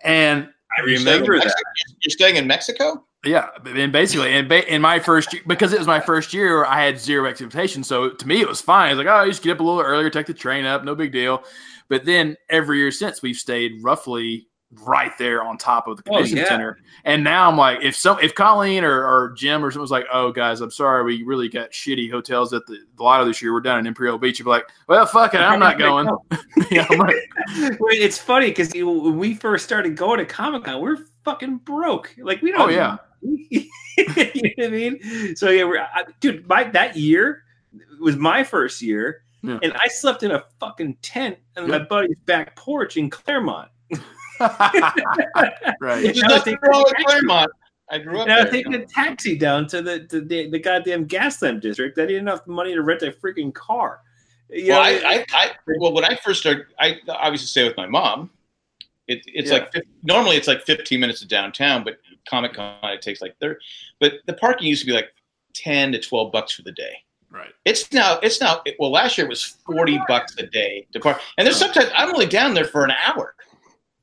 and I You're staying in remember that. You're staying in Mexico? Yeah, and basically, and ba- in my first year, because it was my first year, I had zero expectations. So to me, it was fine. I was like, oh, you just get up a little earlier, take the train up, no big deal. But then every year since, we've stayed roughly right there on top of the Oh, convention yeah. center. And now I'm like, if some, if Colleen or, or Jim or someone was like, "Oh, guys, I'm sorry, we really got shitty hotels at the, the Lotto this year. We're down in Imperial Beach." You'd be like, "Well, fuck it, I'm not going." yeah, I'm like, it's funny because when we first started going to Comic Con, we are fucking broke. Like we don't. Oh, yeah. you know what I mean? So yeah, we're, I, dude. My that year was my first year, Yeah. and I slept in a fucking tent on my buddy's back porch in Clairemont. Right. There's And I was nothing taking- wrong with Clairemont. I grew up And I was there. taking a taxi down to the to the, the goddamn Gaslamp district. I didn't have the money to rent a freaking car. You well, know, I, I, I, well, when I first started, I obviously stay with my mom. It, it's Yeah. like normally it's like 15 minutes to downtown, but Comic Con it takes like 30. But the parking used to be like 10 to 12 bucks for the day. Right. It's now it's now well last year it was 40 bucks a day to park, and there's sometimes I'm only down there for an hour.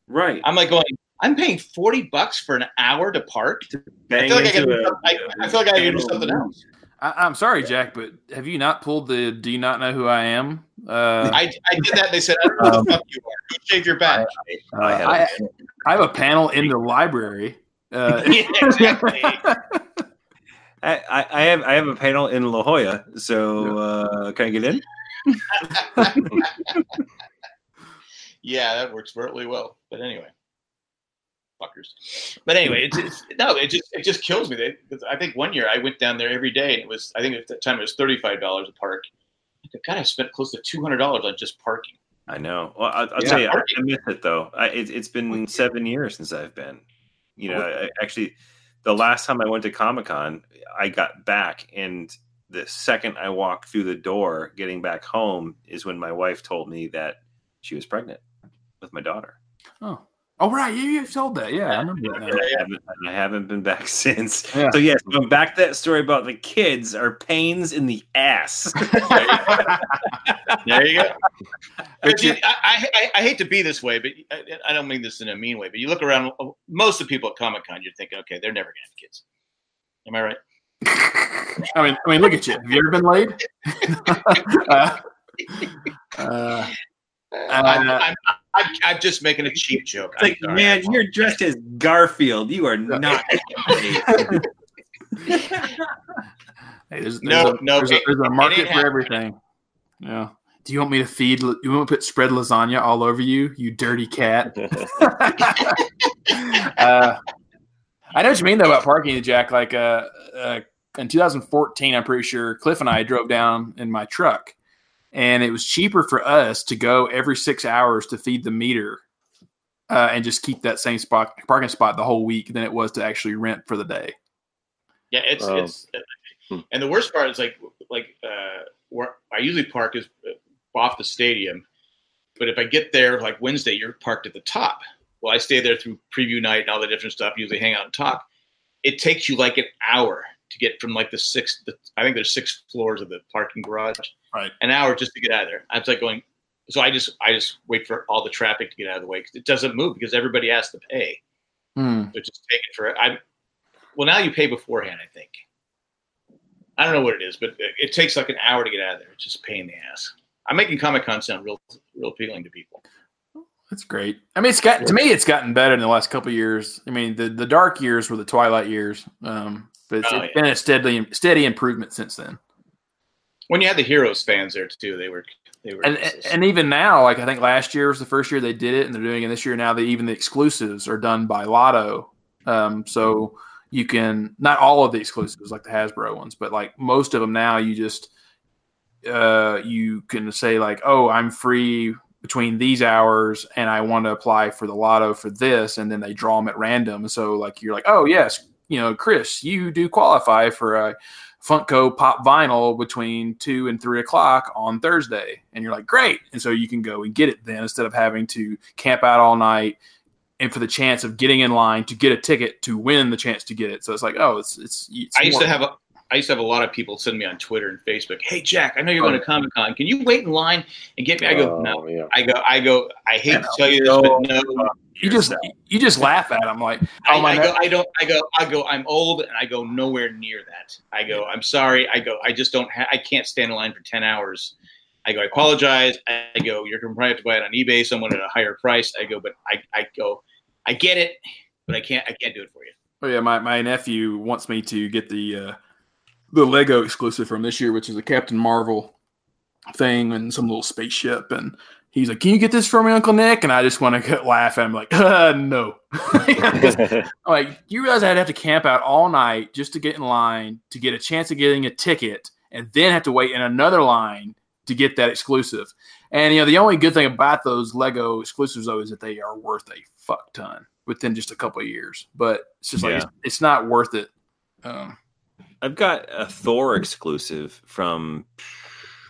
Right. I'm like going, I'm paying 40 bucks for an hour to park. I Bang feel like I, gotta do some- I, I feel like I gotta do something else. I, I'm sorry, Jack, but have you not pulled the "Do you not know who I am"? Uh, I, I did that. They said, I don't know who the fuck you are. Go shave your back. I had I, a- I have a panel in the library. Uh, Yeah, exactly. I, I I have I have a panel in La Jolla, so uh, can I get in? Yeah, that works really well. But anyway, fuckers. But anyway, it's, it's no, it just it just kills me. They, I think one year I went down there every day, and it was I think at that time it was thirty five dollars a park. God, I spent close to two hundred dollars on just parking. I know. Well, I, I'll Yeah. tell you, I, I miss it though. I, it, it's been seven years since I've been. You know, I, actually, the last time I went to Comic Con, I got back, and the second I walked through the door, getting back home, is when my wife told me that she was pregnant with my daughter. oh, oh, right. You, you told that. Yeah, I remember that. I, haven't, I haven't been back since. Yeah. So yes, going back to that story about the kids are pains in the ass. There you go. But But you- you, I, I, I hate to be this way, but I, I don't mean this in a mean way. But you look around, most of the people at Comic Con, you're thinking, okay, they're never gonna have kids. Am I right? I mean, I mean, look at you. Have you ever been laid? uh, uh, I'm, I'm, I'm, I'm just making a cheap joke. It's like, I'm man, you're dressed as Garfield. You are not. hey, there's, there's No, a, no, there's, a, there's a market for happening. everything. Yeah. Do you want me to feed? You want me to put spread lasagna all over you, you dirty cat? uh, I know what you mean though about parking, Jack. Like uh, uh, in 2014, I'm pretty sure Cliff and I drove down in my truck, and it was cheaper for us to go every six hours to feed the meter uh, and just keep that same spot parking spot the whole week than it was to actually rent for the day. Yeah, it's Oh. it's, and the worst part is like like uh, where I usually park is uh, off the stadium, but if I get there like Wednesday, you're parked at the top. Well, I stay there through preview night and all the different stuff. Usually hang out and talk. It takes you like an hour to get from like the six. The, I think there's six floors of the parking garage. Right. An hour just to get out of there. I was like going. So I just I just wait for all the traffic to get out of the way because it doesn't move because everybody has to pay. Hmm. So just take it for I. Well, now you pay beforehand. I think. I don't know what it is, but it, it takes like an hour to get out of there. It's just a pain in the ass. I'm making Comic Con sound real, real appealing to people. That's great. I mean, it's got to me, it's gotten better in the last couple of years. I mean, the, the dark years were the twilight years, um, but it's, Oh, it's yeah. been a steady steady improvement since then. When you had the Heroes fans there too, they were they were. And and even now, like I think last year was the first year they did it, and they're doing it this year now. That even the exclusives are done by Lotto, um, so you can not all of the exclusives like the Hasbro ones, but like most of them now, you just uh, you can say like, oh, I'm free between these hours, and I want to apply for the Lotto for this, and then they draw them at random. So like you're like, oh yes, you know, Chris, you do qualify for a Funko Pop Vinyl between two and three o'clock on Thursday, and you're like, great, and so you can go and get it then instead of having to camp out all night and for the chance of getting in line to get a ticket to win the chance to get it. So it's like, oh, it's it's. it's I used to have a. I used to have a lot of people send me on Twitter and Facebook. Hey Jack, I know you're going to Comic Con. Can you wait in line and get me? I go Oh, no. yeah. I go. I go. I hate Yeah, to tell you this, no. but no. you just you just laugh at them like, I, oh my I God. go. I don't. I go. I go. I'm old, and I go nowhere near that. I go. I'm sorry. I go. I just don't. Ha- I can't stand in line for ten hours. I go. I apologize. I go. You're going to probably have to buy it on eBay, someone at a higher price. I go. But I. I go. I get it, but I can't. I can't do it for you. Oh yeah, my, my nephew wants me to get the uh, the Lego exclusive from this year, which is a Captain Marvel thing and some little spaceship. And he's like, "Can you get this for me, Uncle Nick?" And I just want to laugh. at him like, uh, "No." like you realize I'd have to camp out all night just to get in line to get a chance of getting a ticket, and then have to wait in another line to get that exclusive. And you know, the only good thing about those Lego exclusives though is that they are worth a fuck ton within just a couple of years. But it's just like Yeah. it's, it's not worth it. Um, I've got a Thor exclusive from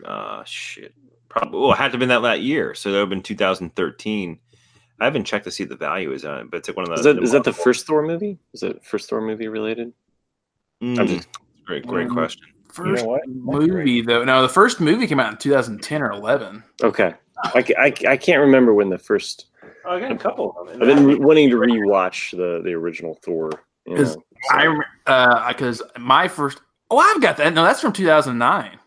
uh shit. Probably well, it had to have been that that year, so that would have been 2013. I haven't checked to see the value is on it, but it's like one of the. Is that the first Thor movie? Is it first Thor movie related? Mm, just- great, great Mm. question. first what? movie though, no, the first movie came out in 2010 or 11. Okay, I, I, I can't remember when the first. Oh, I got a couple of them. I've been wanting to rewatch the the original Thor. You know, Is- I rem- uh because my first oh I've got that no that's from 2009.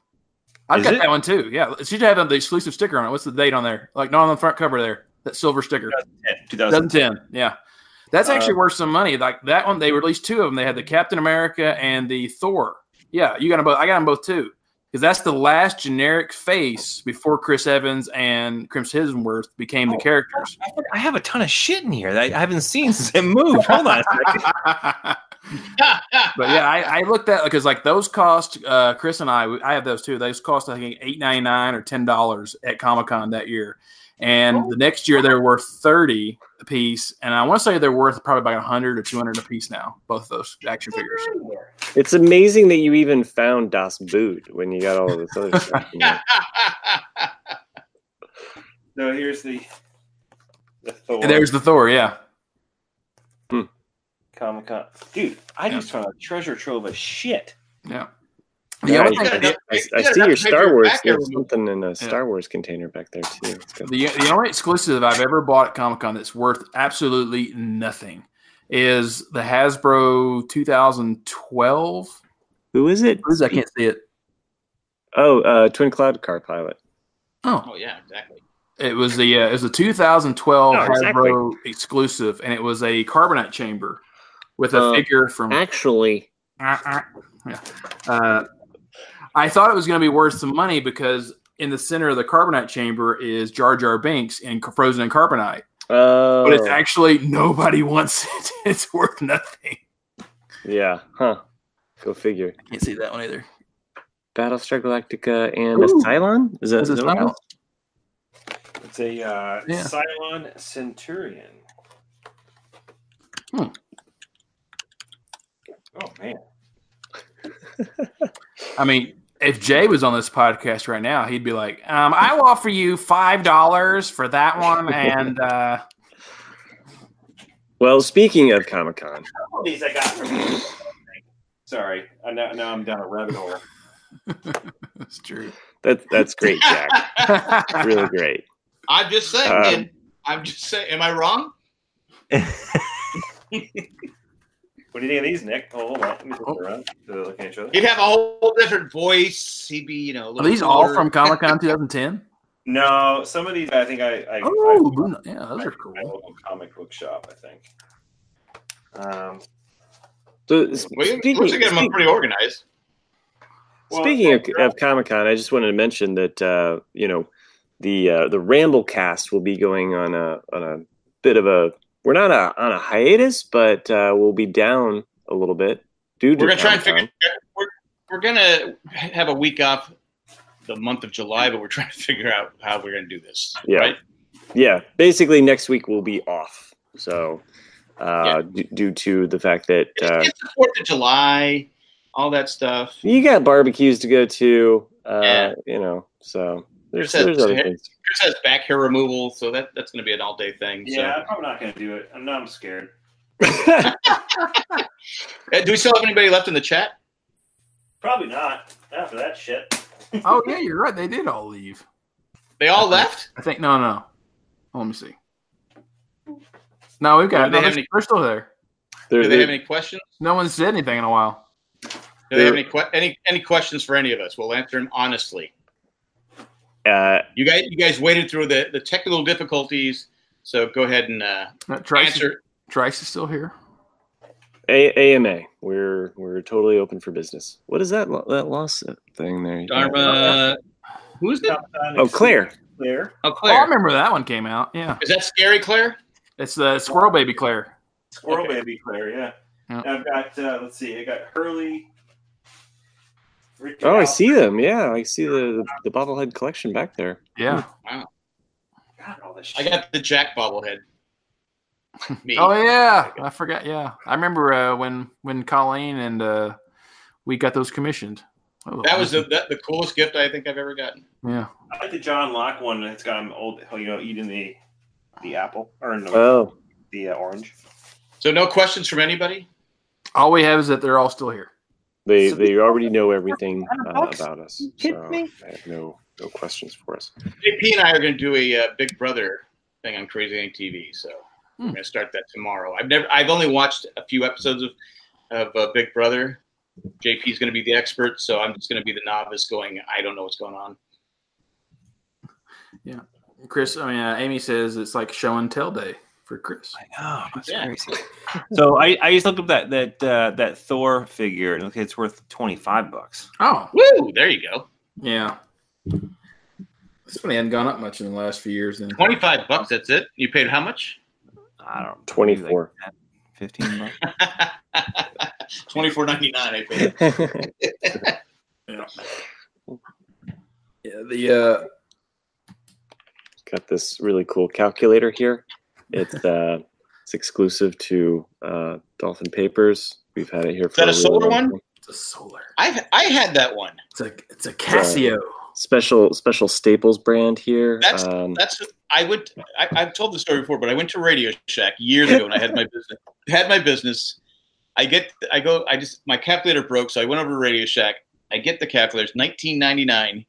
I've Is got it? that one too. Yeah, it should have the exclusive sticker on it. What's the date on there? Like not on the front cover there. That silver sticker. 2000. 2010. Yeah. That's actually Uh, worth some money. Like that one, they released two of them. They had the Captain America and the Thor. Yeah, you got them both. I got them both too. Because that's the last generic face before Chris Evans and Chris Hemsworth became the Oh. characters. I have a ton of shit in here that I haven't seen since it moved. Hold on but yeah, I, I looked at because like those cost uh, Chris and I. I have those too. Those cost I think eight ninety nine or ten dollars at Comic Con that year, and oh. the next year they're worth thirty a piece. And I want to say they're worth probably about hundred or two hundred a piece now. Both of those action figures. it's amazing that you even found Das Boot when you got all of this other stuff. you. No, here's the the Thor And there's the Thor. Yeah, hmm. Comic Con. Dude, I just found a treasure trove of shit. yeah. Yeah, The, I, only You thing, gotta- I, you I see your to pay for Star Wars. There's something in a Star Wars container back there too. The the only exclusive I've ever bought at Comic Con that's worth absolutely nothing is the Hasbro 2012. Who is it? What is that? I can't see it. Oh, uh, Twin Cloud Car Pilot. Oh, Oh yeah, exactly. It was the uh, it was a 2012 Oh, exactly. Hasbro exclusive, and it was a carbonite chamber with a Uh, figure from. Actually, yeah. I thought it was going to be worth some money because in the center of the carbonite chamber is Jar Jar Binks in frozen in carbonite, oh, but it's actually nobody wants it. It's worth nothing. yeah, huh? Go figure. I can't see that one either. Battlestar Galactica and a Cylon. Is that, Is is that what it Cylon? It's a uh, Yeah. Cylon Centurion. Hmm. Oh man, I mean, if Jay was on this podcast right now, he'd be like, um, "I will offer you five dollars for that one," and uh, Well, speaking of Comic Con, these I got from. Sorry, I now, now I'm down a rabbit hole. that's true. that that's great, Jack. really great. I'm just saying. Um. I'm just saying. Am I wrong? What do you think of these, Nick? Oh, hold on. Let me look around. They're looking at each other. He'd have a whole different voice. He'd be, you know. a Are little these all from Comic Con 2010? No, some of these I think I. I Oh, I, Blue- yeah, those are cool. My local comic book shop, I think. Um, So, Well, speaking, you I'm speak- pretty organized. well, speaking of, well, of Comic Con, I just wanted to mention that uh, you know the uh, the Ramble Cast will be going on a on a bit of a we're not a, on a hiatus, but uh, we'll be down a little bit due to We're gonna try and figure. We're, we're gonna have a week off the month of July, but we're trying to figure out how we're gonna do this. Yeah. Right? Yeah, basically next week we'll be off. So, uh, Yeah. d- due to the fact that uh, it's the Fourth of July, all that stuff. you got barbecues to go to, uh, Yeah. you know, so there's Chris has- there's other things. Chris has back hair removal, so that that's gonna be an all day thing. So. yeah, I'm probably not going to do it. I'm not. I'm scared. Uh, do we still have anybody left in the chat? Probably not. Not for that shit. Oh yeah, you're right. They did all leave. They all left. I think no, no. Let me see. No, we've got. Do No, they they're, have any- they're still there. Do they have they're- any questions? No one said anything in a while. Do they have any que- any any questions for any of us? We'll answer them honestly. Uh, You guys, you guys waited through the, the technical difficulties, so go ahead and uh, Uh, Tracy, answer Trice is still here. A- AMA. We're we're totally open for business. What is that lo- that lawsuit thing there? Dharma. Who's that? Oh, Claire. Claire. Oh, Oh, I remember that one came out. Yeah, Is that scary, Claire? it's the Squirrel Baby Claire. Squirrel Okay. Baby Claire, yeah. Yeah. I've got, uh, let's see, I got Hurley. Richard Oh, I see them. Yeah, I see the the bobblehead collection back there. Yeah. God, all this I got the Jack bobblehead. Me. Oh yeah, I forgot. Yeah, I remember uh, when when Colleen and uh, we got those commissioned. Oh, That was the, that, the coolest gift I think I've ever gotten. yeah. I like the John Locke one. It's got him old, you know, eating the the apple or no, Oh, the uh, orange. So no questions from anybody. All we have is that they're all still here. They they already know everything uh, about us. You So me? I have no no questions for us. JP and I are going to do a uh, Big Brother thing on Crazy Ain't TV. So Hmm. I'm going to start that tomorrow. I've never, I've only watched a few episodes of of uh, Big Brother. JP's going to be the expert, so I'm just going to be the novice going. I don't know what's going on. Yeah, Chris, I mean, uh, Amy says it's like show and tell day for Chris. I know. That's Yeah. crazy. so I, I just looked up that that uh, that Thor figure and look, it's worth twenty five bucks. Oh, Woo! There you go. yeah. This one hadn't gone up much in the last few years. Then Twenty five bucks. That's it. You paid how much? I don't know, Twenty like fifteen bucks. Twenty four ninety nine. I paid. yeah, the uh, Got this really cool calculator here. It's uh it's exclusive to uh, Dolphin Papers. We've had it here for that a really solar one? time. it's a solar. I I had that one. It's a it's a Casio. Special special Staples brand here. That's- um, That's I would. I, I've told the story before, but I went to Radio Shack years ago when I had my business. Had my business. I get. I go. I just my calculator broke, so I went over to Radio Shack. I get the calculator. It's nineteen ninety nine.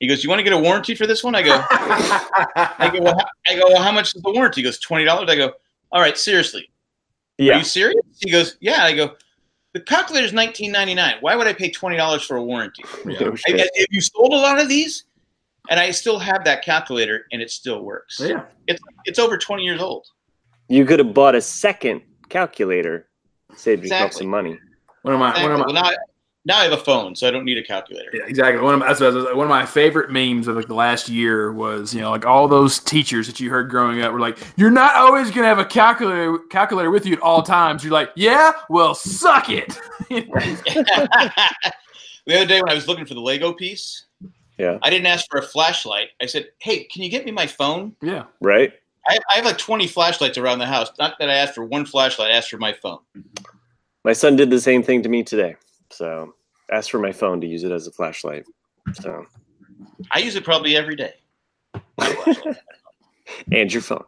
He goes, "You want to get a warranty for this one?" I go. I go. Well, how, I go. Well, how much is the warranty? He goes, twenty dollars. I go. All right, seriously. Yeah. Are you serious? He goes, "Yeah." I go. The calculator's nineteen ninety nine. Why would I pay twenty dollars for a warranty? Yeah. no I. I- have you sold a lot of these? And I still have that calculator, and it still works. yeah. It's it's over twenty years old. You could have bought a second calculator, saved yourself some money. One of my Exactly. one of my Well, now, now I have a phone, so I don't need a calculator. Yeah, exactly. One of my, that's what I was- one of my favorite memes of like the last year was you know like all those teachers that you heard growing up were like, "You're not always gonna have a calculator calculator with you at all times." You're like, "Yeah, well, suck it." the other day when I was looking for the Lego piece, Yeah. I didn't ask for a flashlight. I said, "Hey, can you get me my phone?" yeah, Right? I, I have like twenty flashlights around the house. Not that I asked for one flashlight. I asked for my phone. My son did the same thing to me today. So asked for my phone to use it as a flashlight. So I use it probably every day. and your phone.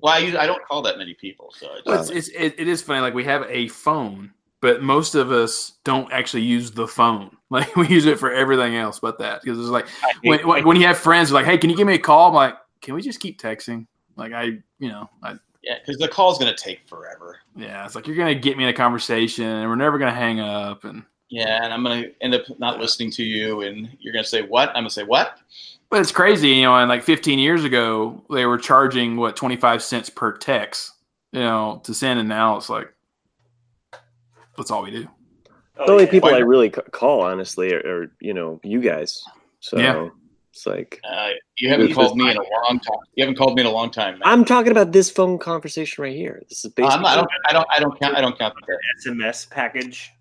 Well, I use. I don't call that many people, so I well, it's, it's it, it is funny. Like we have a phone, but most of us don't actually use the phone. Like we use it for everything else but that because it's like when, when, when you have friends like, "Hey, can you give me a call?" I'm like, "Can we just keep texting?" Like I, you know, I yeah, because the call's gonna take forever. Yeah, it's like you're gonna get me in a conversation, and we're never gonna hang up. And Yeah, and I'm gonna end up not listening to you, and you're gonna say what? I'm gonna say what? but it's crazy, you know. And like 15 years ago, they were charging what 25 cents per text, you know, to send, and now it's like that's all we do. Oh, the only yeah. people I really call, honestly, are, are you know you guys. So Yeah. It's like Uh, you haven't called me in a long time. You haven't called me in a long time. Man. I'm talking about this phone conversation right here. This is Uh, basically I'm not, I don't. I don't. I don't count. I don't count that. SMS package.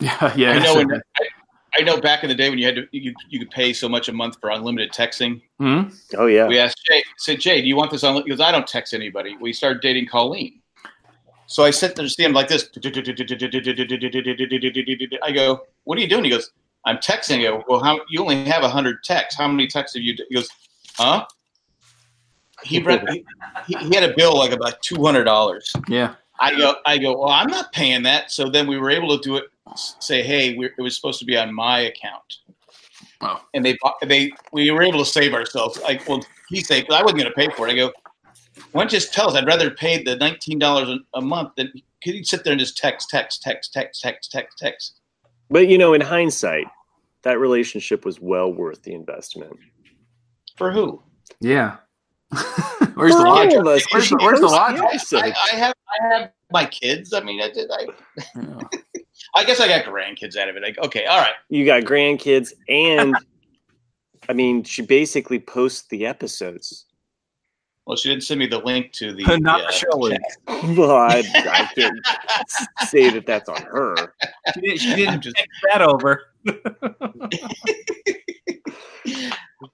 Yeah, yeah. I know. When, I, I know back in the day when you had to, you, you could pay so much a month for unlimited texting. Hmm? Oh yeah. We asked Jay. Said Jay, do you want this unlimited? He goes, I don't text anybody. We started dating Colleen. So I sit there to see him like this. I go, what are you doing? He goes, I'm texting. it. well, how you only have hundred texts. How many texts have you? d-" He goes, huh? He, read, he, he had a bill like about two hundred dollars. Yeah, I go, I go. Well, I'm not paying that. So then we were able to do it. Say, hey, we're, it was supposed to be on my account. Oh. And they, they, we were able to save ourselves. Like, well, he said, I wasn't going to pay for it. I go, why don't you just tell us? I'd rather pay the nineteen dollars a month than could you sit there and just text, text, text, text, text, text, text. But you know, in hindsight, that relationship was well worth the investment. For who? yeah. Where's the For all logic? of us, 'cause Where's she the- where's the logic? I, I have I have my kids. I mean, I did. I, Yeah. I guess I got grandkids out of it. Like, okay, all right. You got grandkids, and I mean, she basically posts the episodes. Well, she didn't send me the link to the. Not uh, the show link. Well, I, I can't say that that's on her. She didn't, she didn't just- take that over.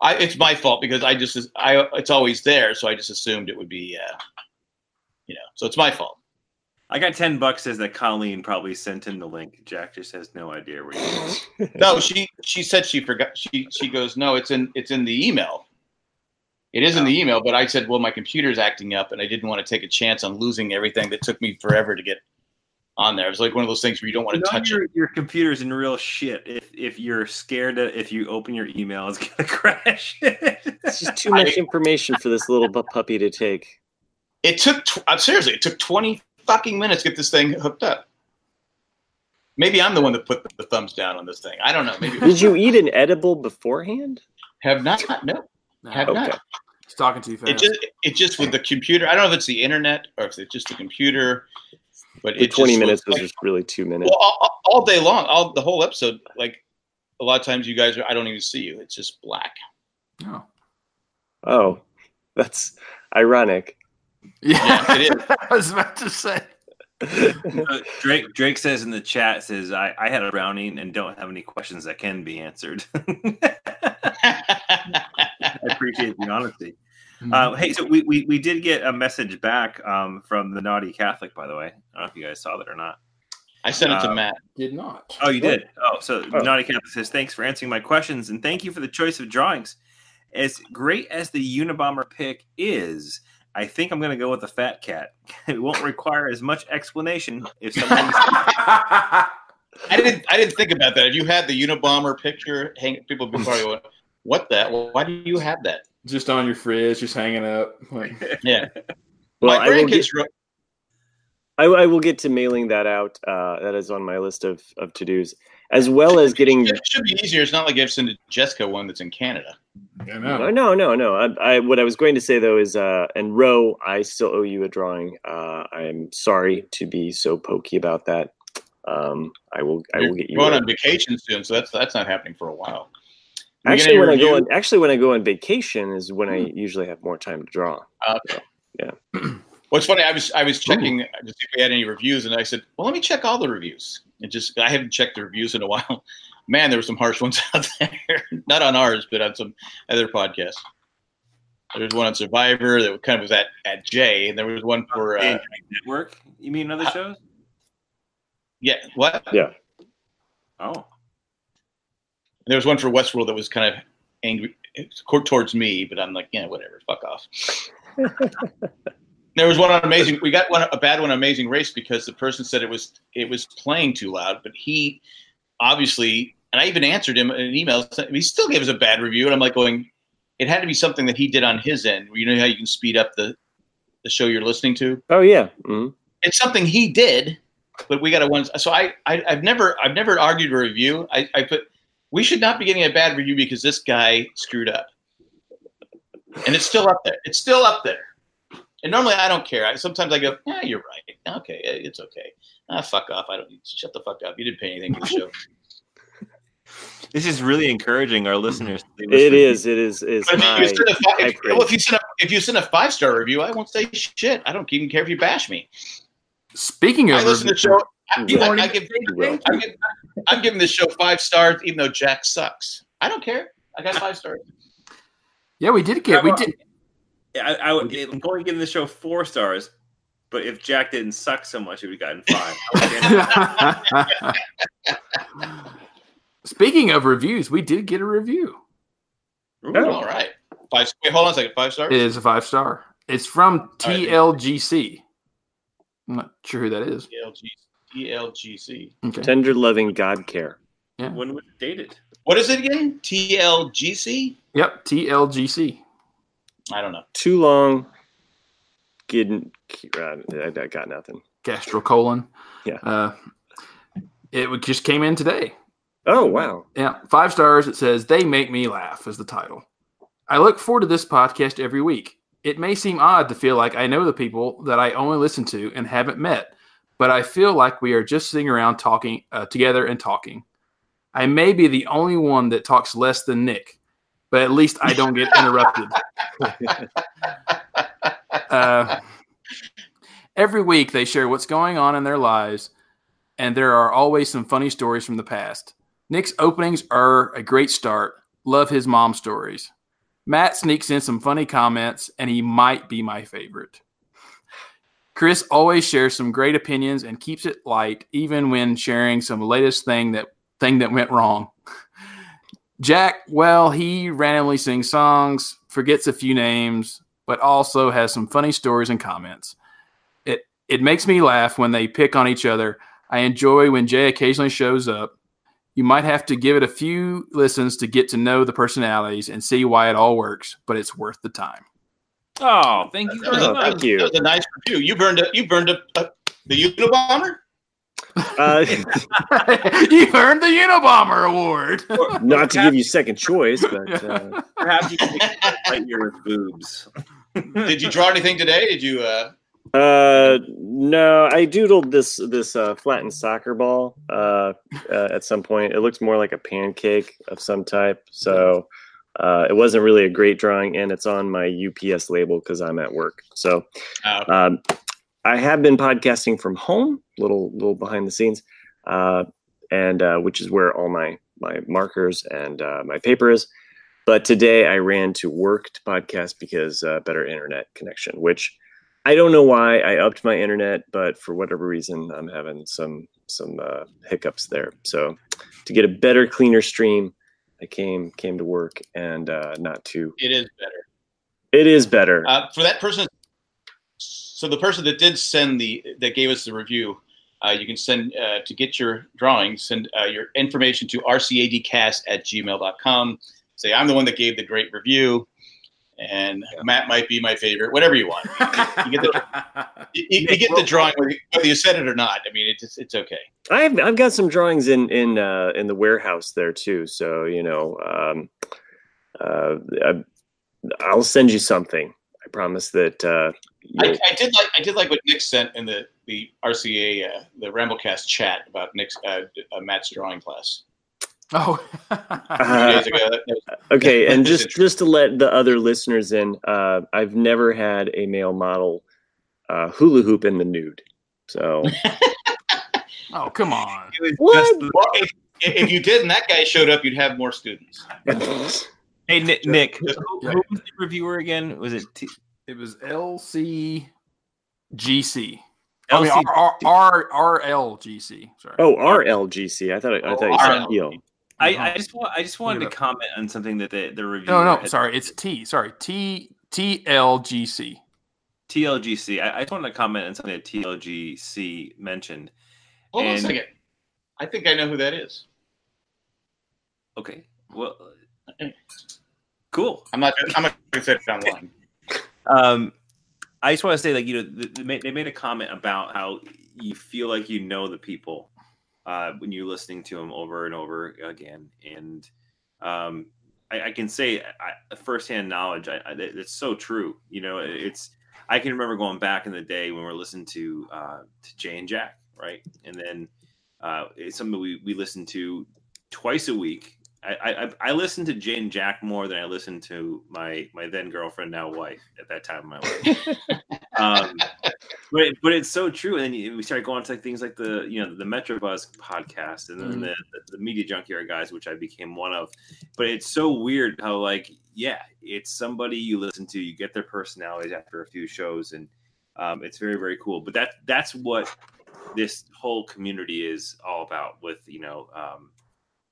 I, it's my fault because I just I it's always there, so I just assumed it would be, uh, you know. So it's my fault. I got ten bucks. Says that Colleen probably sent in the link. Jack just has no idea where you is. No, she she said she forgot. She she goes, no, it's in it's in the email. It is in the email, but I said, well, my computer's acting up, and I didn't want to take a chance on losing everything that took me forever to get on there. It was like one of those things where you don't want You to know touch your, it. your computer's in real shit. If if you're scared that if you open your email, it's gonna crash. It's just too much information for this little bu- puppy to take. It took tw- uh, seriously, it took twenty fucking minutes to get this thing hooked up. Maybe I'm the one that put the thumbs down on this thing. I don't know. Maybe Did you eat an edible beforehand? have not? No, have Okay. not. He's talking too fast. It just it just with the computer. I don't know if it's the internet or if it's just the computer, but The it 20 just minutes was was like- just really two minutes. well all, all- all day long, all the whole episode. Like a lot of times, you guys are. I don't even see you. It's just black. Oh. Oh, that's ironic. Yeah, it is. I was about to say. Uh, Drake Drake says in the chat says I, I had a brownie and don't have any questions that can be answered. I appreciate the honesty. Mm-hmm. Uh, hey, so we, we, we did get a message back um, from the naughty Catholic, by the way. I don't know if you guys saw that or not. I sent it to Um, Matt. Did not. Oh, you did. Oh, so Oh. naughty Catholic says thanks for answering my questions and thank you for the choice of drawings. As great as the Unabomber pick is, I think I'm going to go with the Fat Cat. It won't require as much explanation if someone. I didn't. I didn't think about that. If you had the Unabomber picture, hang, people would be probably going, "What that? Why do you have that?" just on your fridge, just hanging up. Yeah. Well, My I will, get, I, I will get to mailing that out. Uh, that is on my list of, of to dos, as well as getting. It should be easier. It's not like I've sent a Jessica one that's in Canada. I No, no, no, no. I, I, what I was going to say though is, uh, and Ro, I still owe you a drawing. Uh, I am sorry to be so pokey about that. Um, I will, I will get you. going on vacation soon, so that's that's not happening for a while. We get Actually, any when I go on, actually when I go on vacation is when I usually have more time to draw. Yeah. What's funny, I was I was checking to see if we had any reviews, and I said, "Well, let me check all the reviews." And just I haven't checked the reviews in a while. Man, there were some harsh ones out there. Not on ours, but on some other podcasts. There was one on Survivor that kind of was at at Jay, and there was one for uh, Network? You mean other shows? yeah, what? Yeah. Oh. There was one for Westworld that was kind of angry towards me, but I'm like, yeah, whatever, fuck off. there was one on Amazing. We got one a bad one on Amazing Race because the person said it was it was playing too loud, but he obviously, and I even answered him in an email. He still gave us a bad review, and I'm like going, it had to be something that he did on his end. You know how you can speed up the the show you're listening to. Oh yeah. Mhm. It's something he did, but we got a one. So I, I I've never I've never argued a review. I, I put we should not be getting a bad review because this guy screwed up, and it's still up there. It's still up there. And normally I don't care. I, sometimes I go, yeah, you're right. Okay, eh, it's okay. Ah, fuck off. I don't need to shut the fuck up. You didn't pay anything for the show. This is really encouraging our listeners. to leave us It reviews. is. It is. Is if you, send a five, if, well, if you send a if you send a five star review, I won't say shit. I don't even care if you bash me. Speaking of I listen to the show. I, You I, I give. I give, I'm giving this show five stars, even though Jack sucks. I don't care. I got five stars. yeah, we did get we did. I, I would, I'm going to give the show four stars, but if Jack didn't suck so much, it would have gotten five. I would get- Speaking of reviews, we did get a review. Ooh. All right. Five. Wait, hold on a second. Five stars. It is a five star. It's from TLGC. I'm not sure who that is. ELG, ELGC. Okay. Tender loving God care. When was it dated? What is it again? TLGC? Yep, TLGC. I don't know. Too long. Getting. Uh, I, I got nothing. Gastrocolon. Yeah. Uh, it just came in today. Oh wow. Yeah, five stars. It says they make me laugh is the title. I look forward to this podcast every week. It may seem odd to feel like I know the people that I only listen to and haven't met, but I feel like we are just sitting around talking uh, together and talking. I may be the only one that talks less than Nick, but at least I don't get interrupted. uh, every week they share what's going on in their lives, and there are always some funny stories from the past. Nick's openings are a great start. Love his mom stories. Matt sneaks in some funny comments, and he might be my favorite. Chris always shares some great opinions and keeps it light, even when sharing some latest thing that thing that went wrong. Jack, well, he randomly sings songs, forgets a few names, but also has some funny stories and comments. It it makes me laugh when they pick on each other. I enjoy when Jay occasionally shows up. You might have to give it a few listens to get to know the personalities and see why it all works, but it's worth the time. Oh, thank you That was, very a, much. that thank was- you. that was a nice review. You burned a, you burned a, a the Unabomber. Uh, You've earned the Unabomber Award. not to give you second choice, but uh, Perhaps you can right here with boobs. Did you draw anything today? Did you? uh uh, no, I doodled this this uh, flattened soccer ball uh, uh, at some point. It looks more like a pancake of some type, so uh, it wasn't really a great drawing, and it's on my UPS label because I'm at work. So uh, um, I have been podcasting from home, little little behind the scenes, uh, and uh, which is where all my my markers and uh, my paper is. But today I ran to work to podcast because uh, better internet connection. Which I don't know why I upped my internet, but for whatever reason I'm having some some uh, hiccups there. So to get a better, cleaner stream, I came came to work and uh, not to. it is better. It is better. Uh, for that person, so the person that did send the that gave us the review, uh, you can send uh, to get your drawings, send uh, your information to rcadcast at gmail.com. Say I'm the one that gave the great review, and Matt might be my favorite. Whatever you want, you get the you, you get the drawing whether you- said it or not. I mean, it's it's okay. I've I've got some drawings in in uh, in the warehouse there too. So you know, um, uh, I, I'll send you something. I promise that. Uh, I, I did like I did like what Nick sent in the the RCA uh, the Ramblecast chat about Nick's uh, uh, Matt's drawing class oh. a few days ago. That- that was- okay, and just just to let the other listeners in, uh, I've never had a male model uh, hula hoop in the nude. So oh, come on. What? the- if, if you did and that guy showed up, you'd have more students. hey, Nick, Nick who, who was the reviewer again? Was it T- It was LCGC. I mean, R- R- R- RLGC. Sorry. oh, RLGC. I thought I thought you said RL. EL. I, I just want I just wanted to Look comment on something that the the reviewer no, no, had- sorry. It's T. Sorry. T TLGC. TLGC. I, I just wanted to comment on something that TLGC mentioned. Hold on a second. I think I know who that is. Okay, well, cool. I'm not. I'm not going to say it online. Um, I just want to say, like, you know, th- they made, they made a comment about how you feel like you know the people uh, when you're listening to them over and over again, and um, I, I can say I, firsthand knowledge. I, I, it's so true. You know, it's I can remember going back in the day when we are listening to uh, to Jay and Jack, right, and then uh, it's something we we listened to twice a week. I, I I listened to Jay and Jack more than I listened to my my then girlfriend now wife at that time in my life. um, but it, but it's so true. And then you- we started going to like things like the you know the Metro Buzz podcast and then Mhm. the, the the Media Junkyard guys, which I became one of. But it's so weird how like yeah, it's somebody you listen to, you get their personalities after a few shows, and um, it's very very cool. But that that's what this whole community is all about. With you know. Um,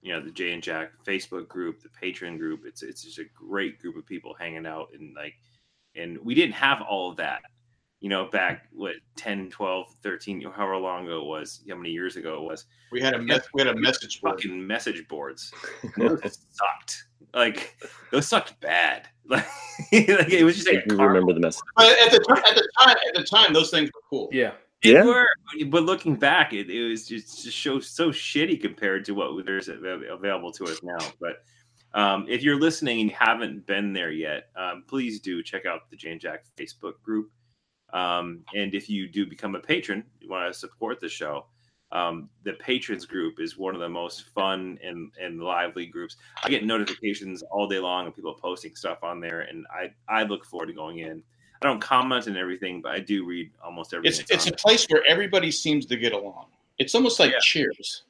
you know the Jay and Jack Facebook group, the Patreon group. It's it's just a great group of people hanging out and like, and we didn't have all of that, you know, back what 10, 12, 13, however long ago it was, how many years ago it was. We had a mes- we had a message board. Fucking message boards, those sucked. Like those sucked bad. Like, like it was just I like do remember the message. But at the time, at the time, at the time, those things were cool. Yeah. They Yeah. were, but looking back, it, it was just, just show so shitty compared to what there's available to us now. But Um, if you're listening and you haven't been there yet, um, please do check out the Jane Jack Facebook group. Um, and if you do become a patron, you want to support the show, um, the patrons group is one of the most fun and, and lively groups. I get notifications all day long of people posting stuff on there, and I, I look forward to going in. I don't comment on everything, but I do read almost everything. It's it's a place where everybody seems to get along. It's almost like Yeah. Cheers.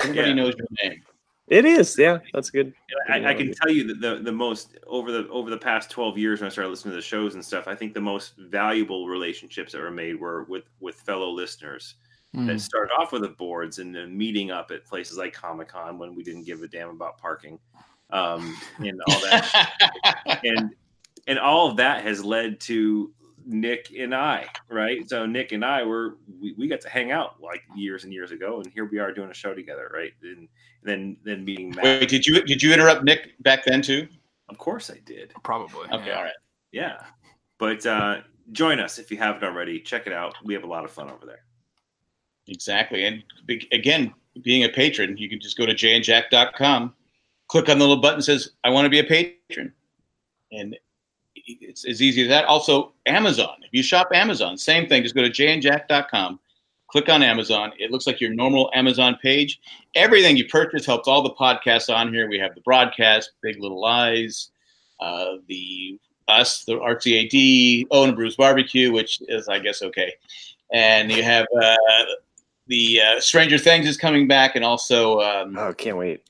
Everybody Yeah. knows your name. It is, yeah. That's good. I, I can tell you that the, the most over the over the past twelve years when I started listening to the shows and stuff, I think the most valuable relationships that were made were with with fellow listeners Hmm. that started off with the boards and then meeting up at places like Comic Con when we didn't give a damn about parking, um, and all that, and and all of that has led to Nick and I, right? So Nick and I were we, we got to hang out like years and years ago, and here we are doing a show together, right? And then then meeting Matt. Wait, did you did you interrupt Nick back then too? Of course I did. Probably. Okay, yeah. all right. Yeah. But uh, join us if you haven't already. Check it out. We have a lot of fun over there. Exactly. And be, again, being a patron, you can just go to jayandjack.com, click on the little button that says, I want to be a patron. And it's as easy as that. Also, Amazon. If you shop Amazon, same thing. Just go to jayandjack.com, click on Amazon. It looks like your normal Amazon page. Everything you purchase helps all the podcasts on here. We have the broadcast, Big Little Lies, uh, the us, the RCAD, Owen and Bruce Barbecue, which is, I guess, okay. And you have uh, the uh, Stranger Things is coming back, and also um, Oh, can't wait.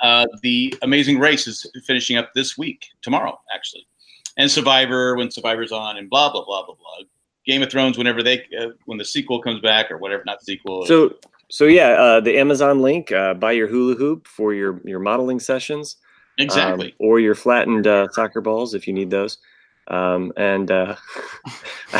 uh, the Amazing Race is finishing up this week, tomorrow actually, and Survivor when Survivor's on, and blah blah blah blah blah. Game of Thrones whenever they uh, when the sequel comes back or whatever, not sequel. So, so yeah, uh, the Amazon link. Uh, buy your hula hoop for your your modeling sessions. um, exactly. or your flattened uh, soccer balls if you need those. Um, and uh,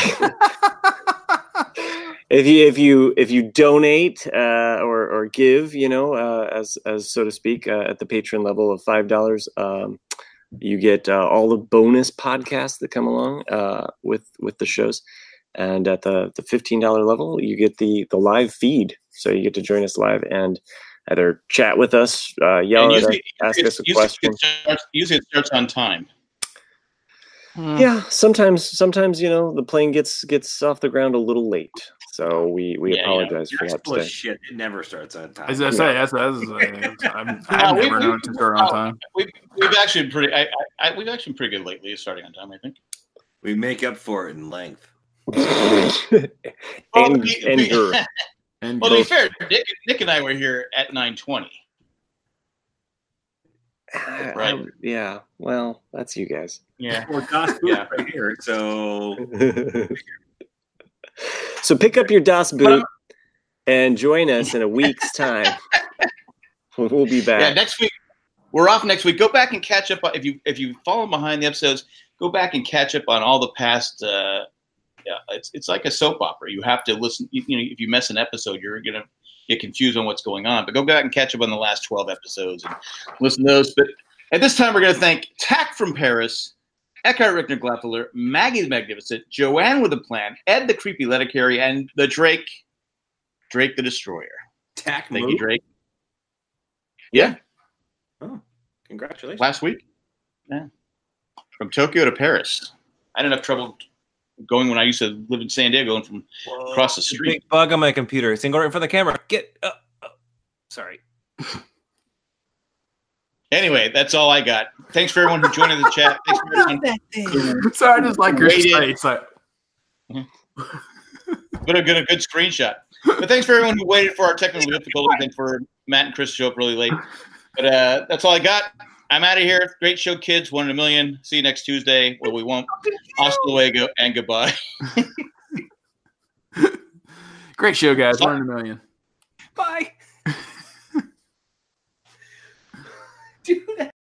if you if you if you donate uh, or or give, you know, uh, as as so to speak, uh, at the patron level of five dollars, um, you get uh, all the bonus podcasts that come along uh, with with the shows. And at the the fifteen dollar level, you get the the live feed, so you get to join us live and either chat with us, uh, yell And at us, ask us a question. It starts, usually it starts on time. Hmm. Yeah, sometimes sometimes you know the plane gets gets off the ground a little late, so we we Yeah, yeah. apologize for that today. shit. It never starts on time. As I say, that's, that's, that's, I'm, I've we- never known to start on time. We've, we've actually been pretty. I, I, I, we've actually been pretty good lately, starting on time. I think. we make up for it in length. and Well, we- and we- girth. And well, to be fair, Nick, Nick and I were here at nine twenty. I- Right. I- yeah. Well, that's you guys. Yeah. Well, Das Boot Yeah. right here. So so pick up your Das But boot and join us in a week's time. We'll be Yeah, back. next week we're off next week. Go back and catch up if you if you follow behind the episodes. Go back and catch up on all the past. Uh, yeah, it's it's like a soap opera. You have to listen. You, you know, if you miss an episode, you're gonna get confused on what's going on. But go back and catch up on the last twelve episodes and listen to those. But at this time, we're gonna thank Tack from Paris. Eckhart Richter Glappeler, Maggie the Magnificent, Joanne with a Plan, Ed the Creepy Letter Carrier, and the Drake, Drake the Destroyer. tack Thank you, Drake. Yeah, Oh, Congratulations. last week. Yeah. From Tokyo to Paris. I had enough trouble going when I used to live in San Diego and from across the street. Big bug on my computer. Single right in front of the camera. Get up. Sorry. Anyway, that's all I got. Thanks for everyone who joined in the chat. Thanks for everyone. Sorry, I just like your Waited. face. Like, But a good, a good screenshot. But thanks for everyone who waited for our technical difficulties and for Matt and Chris to show up really late. But uh, that's all I got. I'm out of here. Great show, kids. One in a million. See you next Tuesday. Well, we won't. Hasta luego and goodbye. great show, guys. One in a million. Bye. Do that.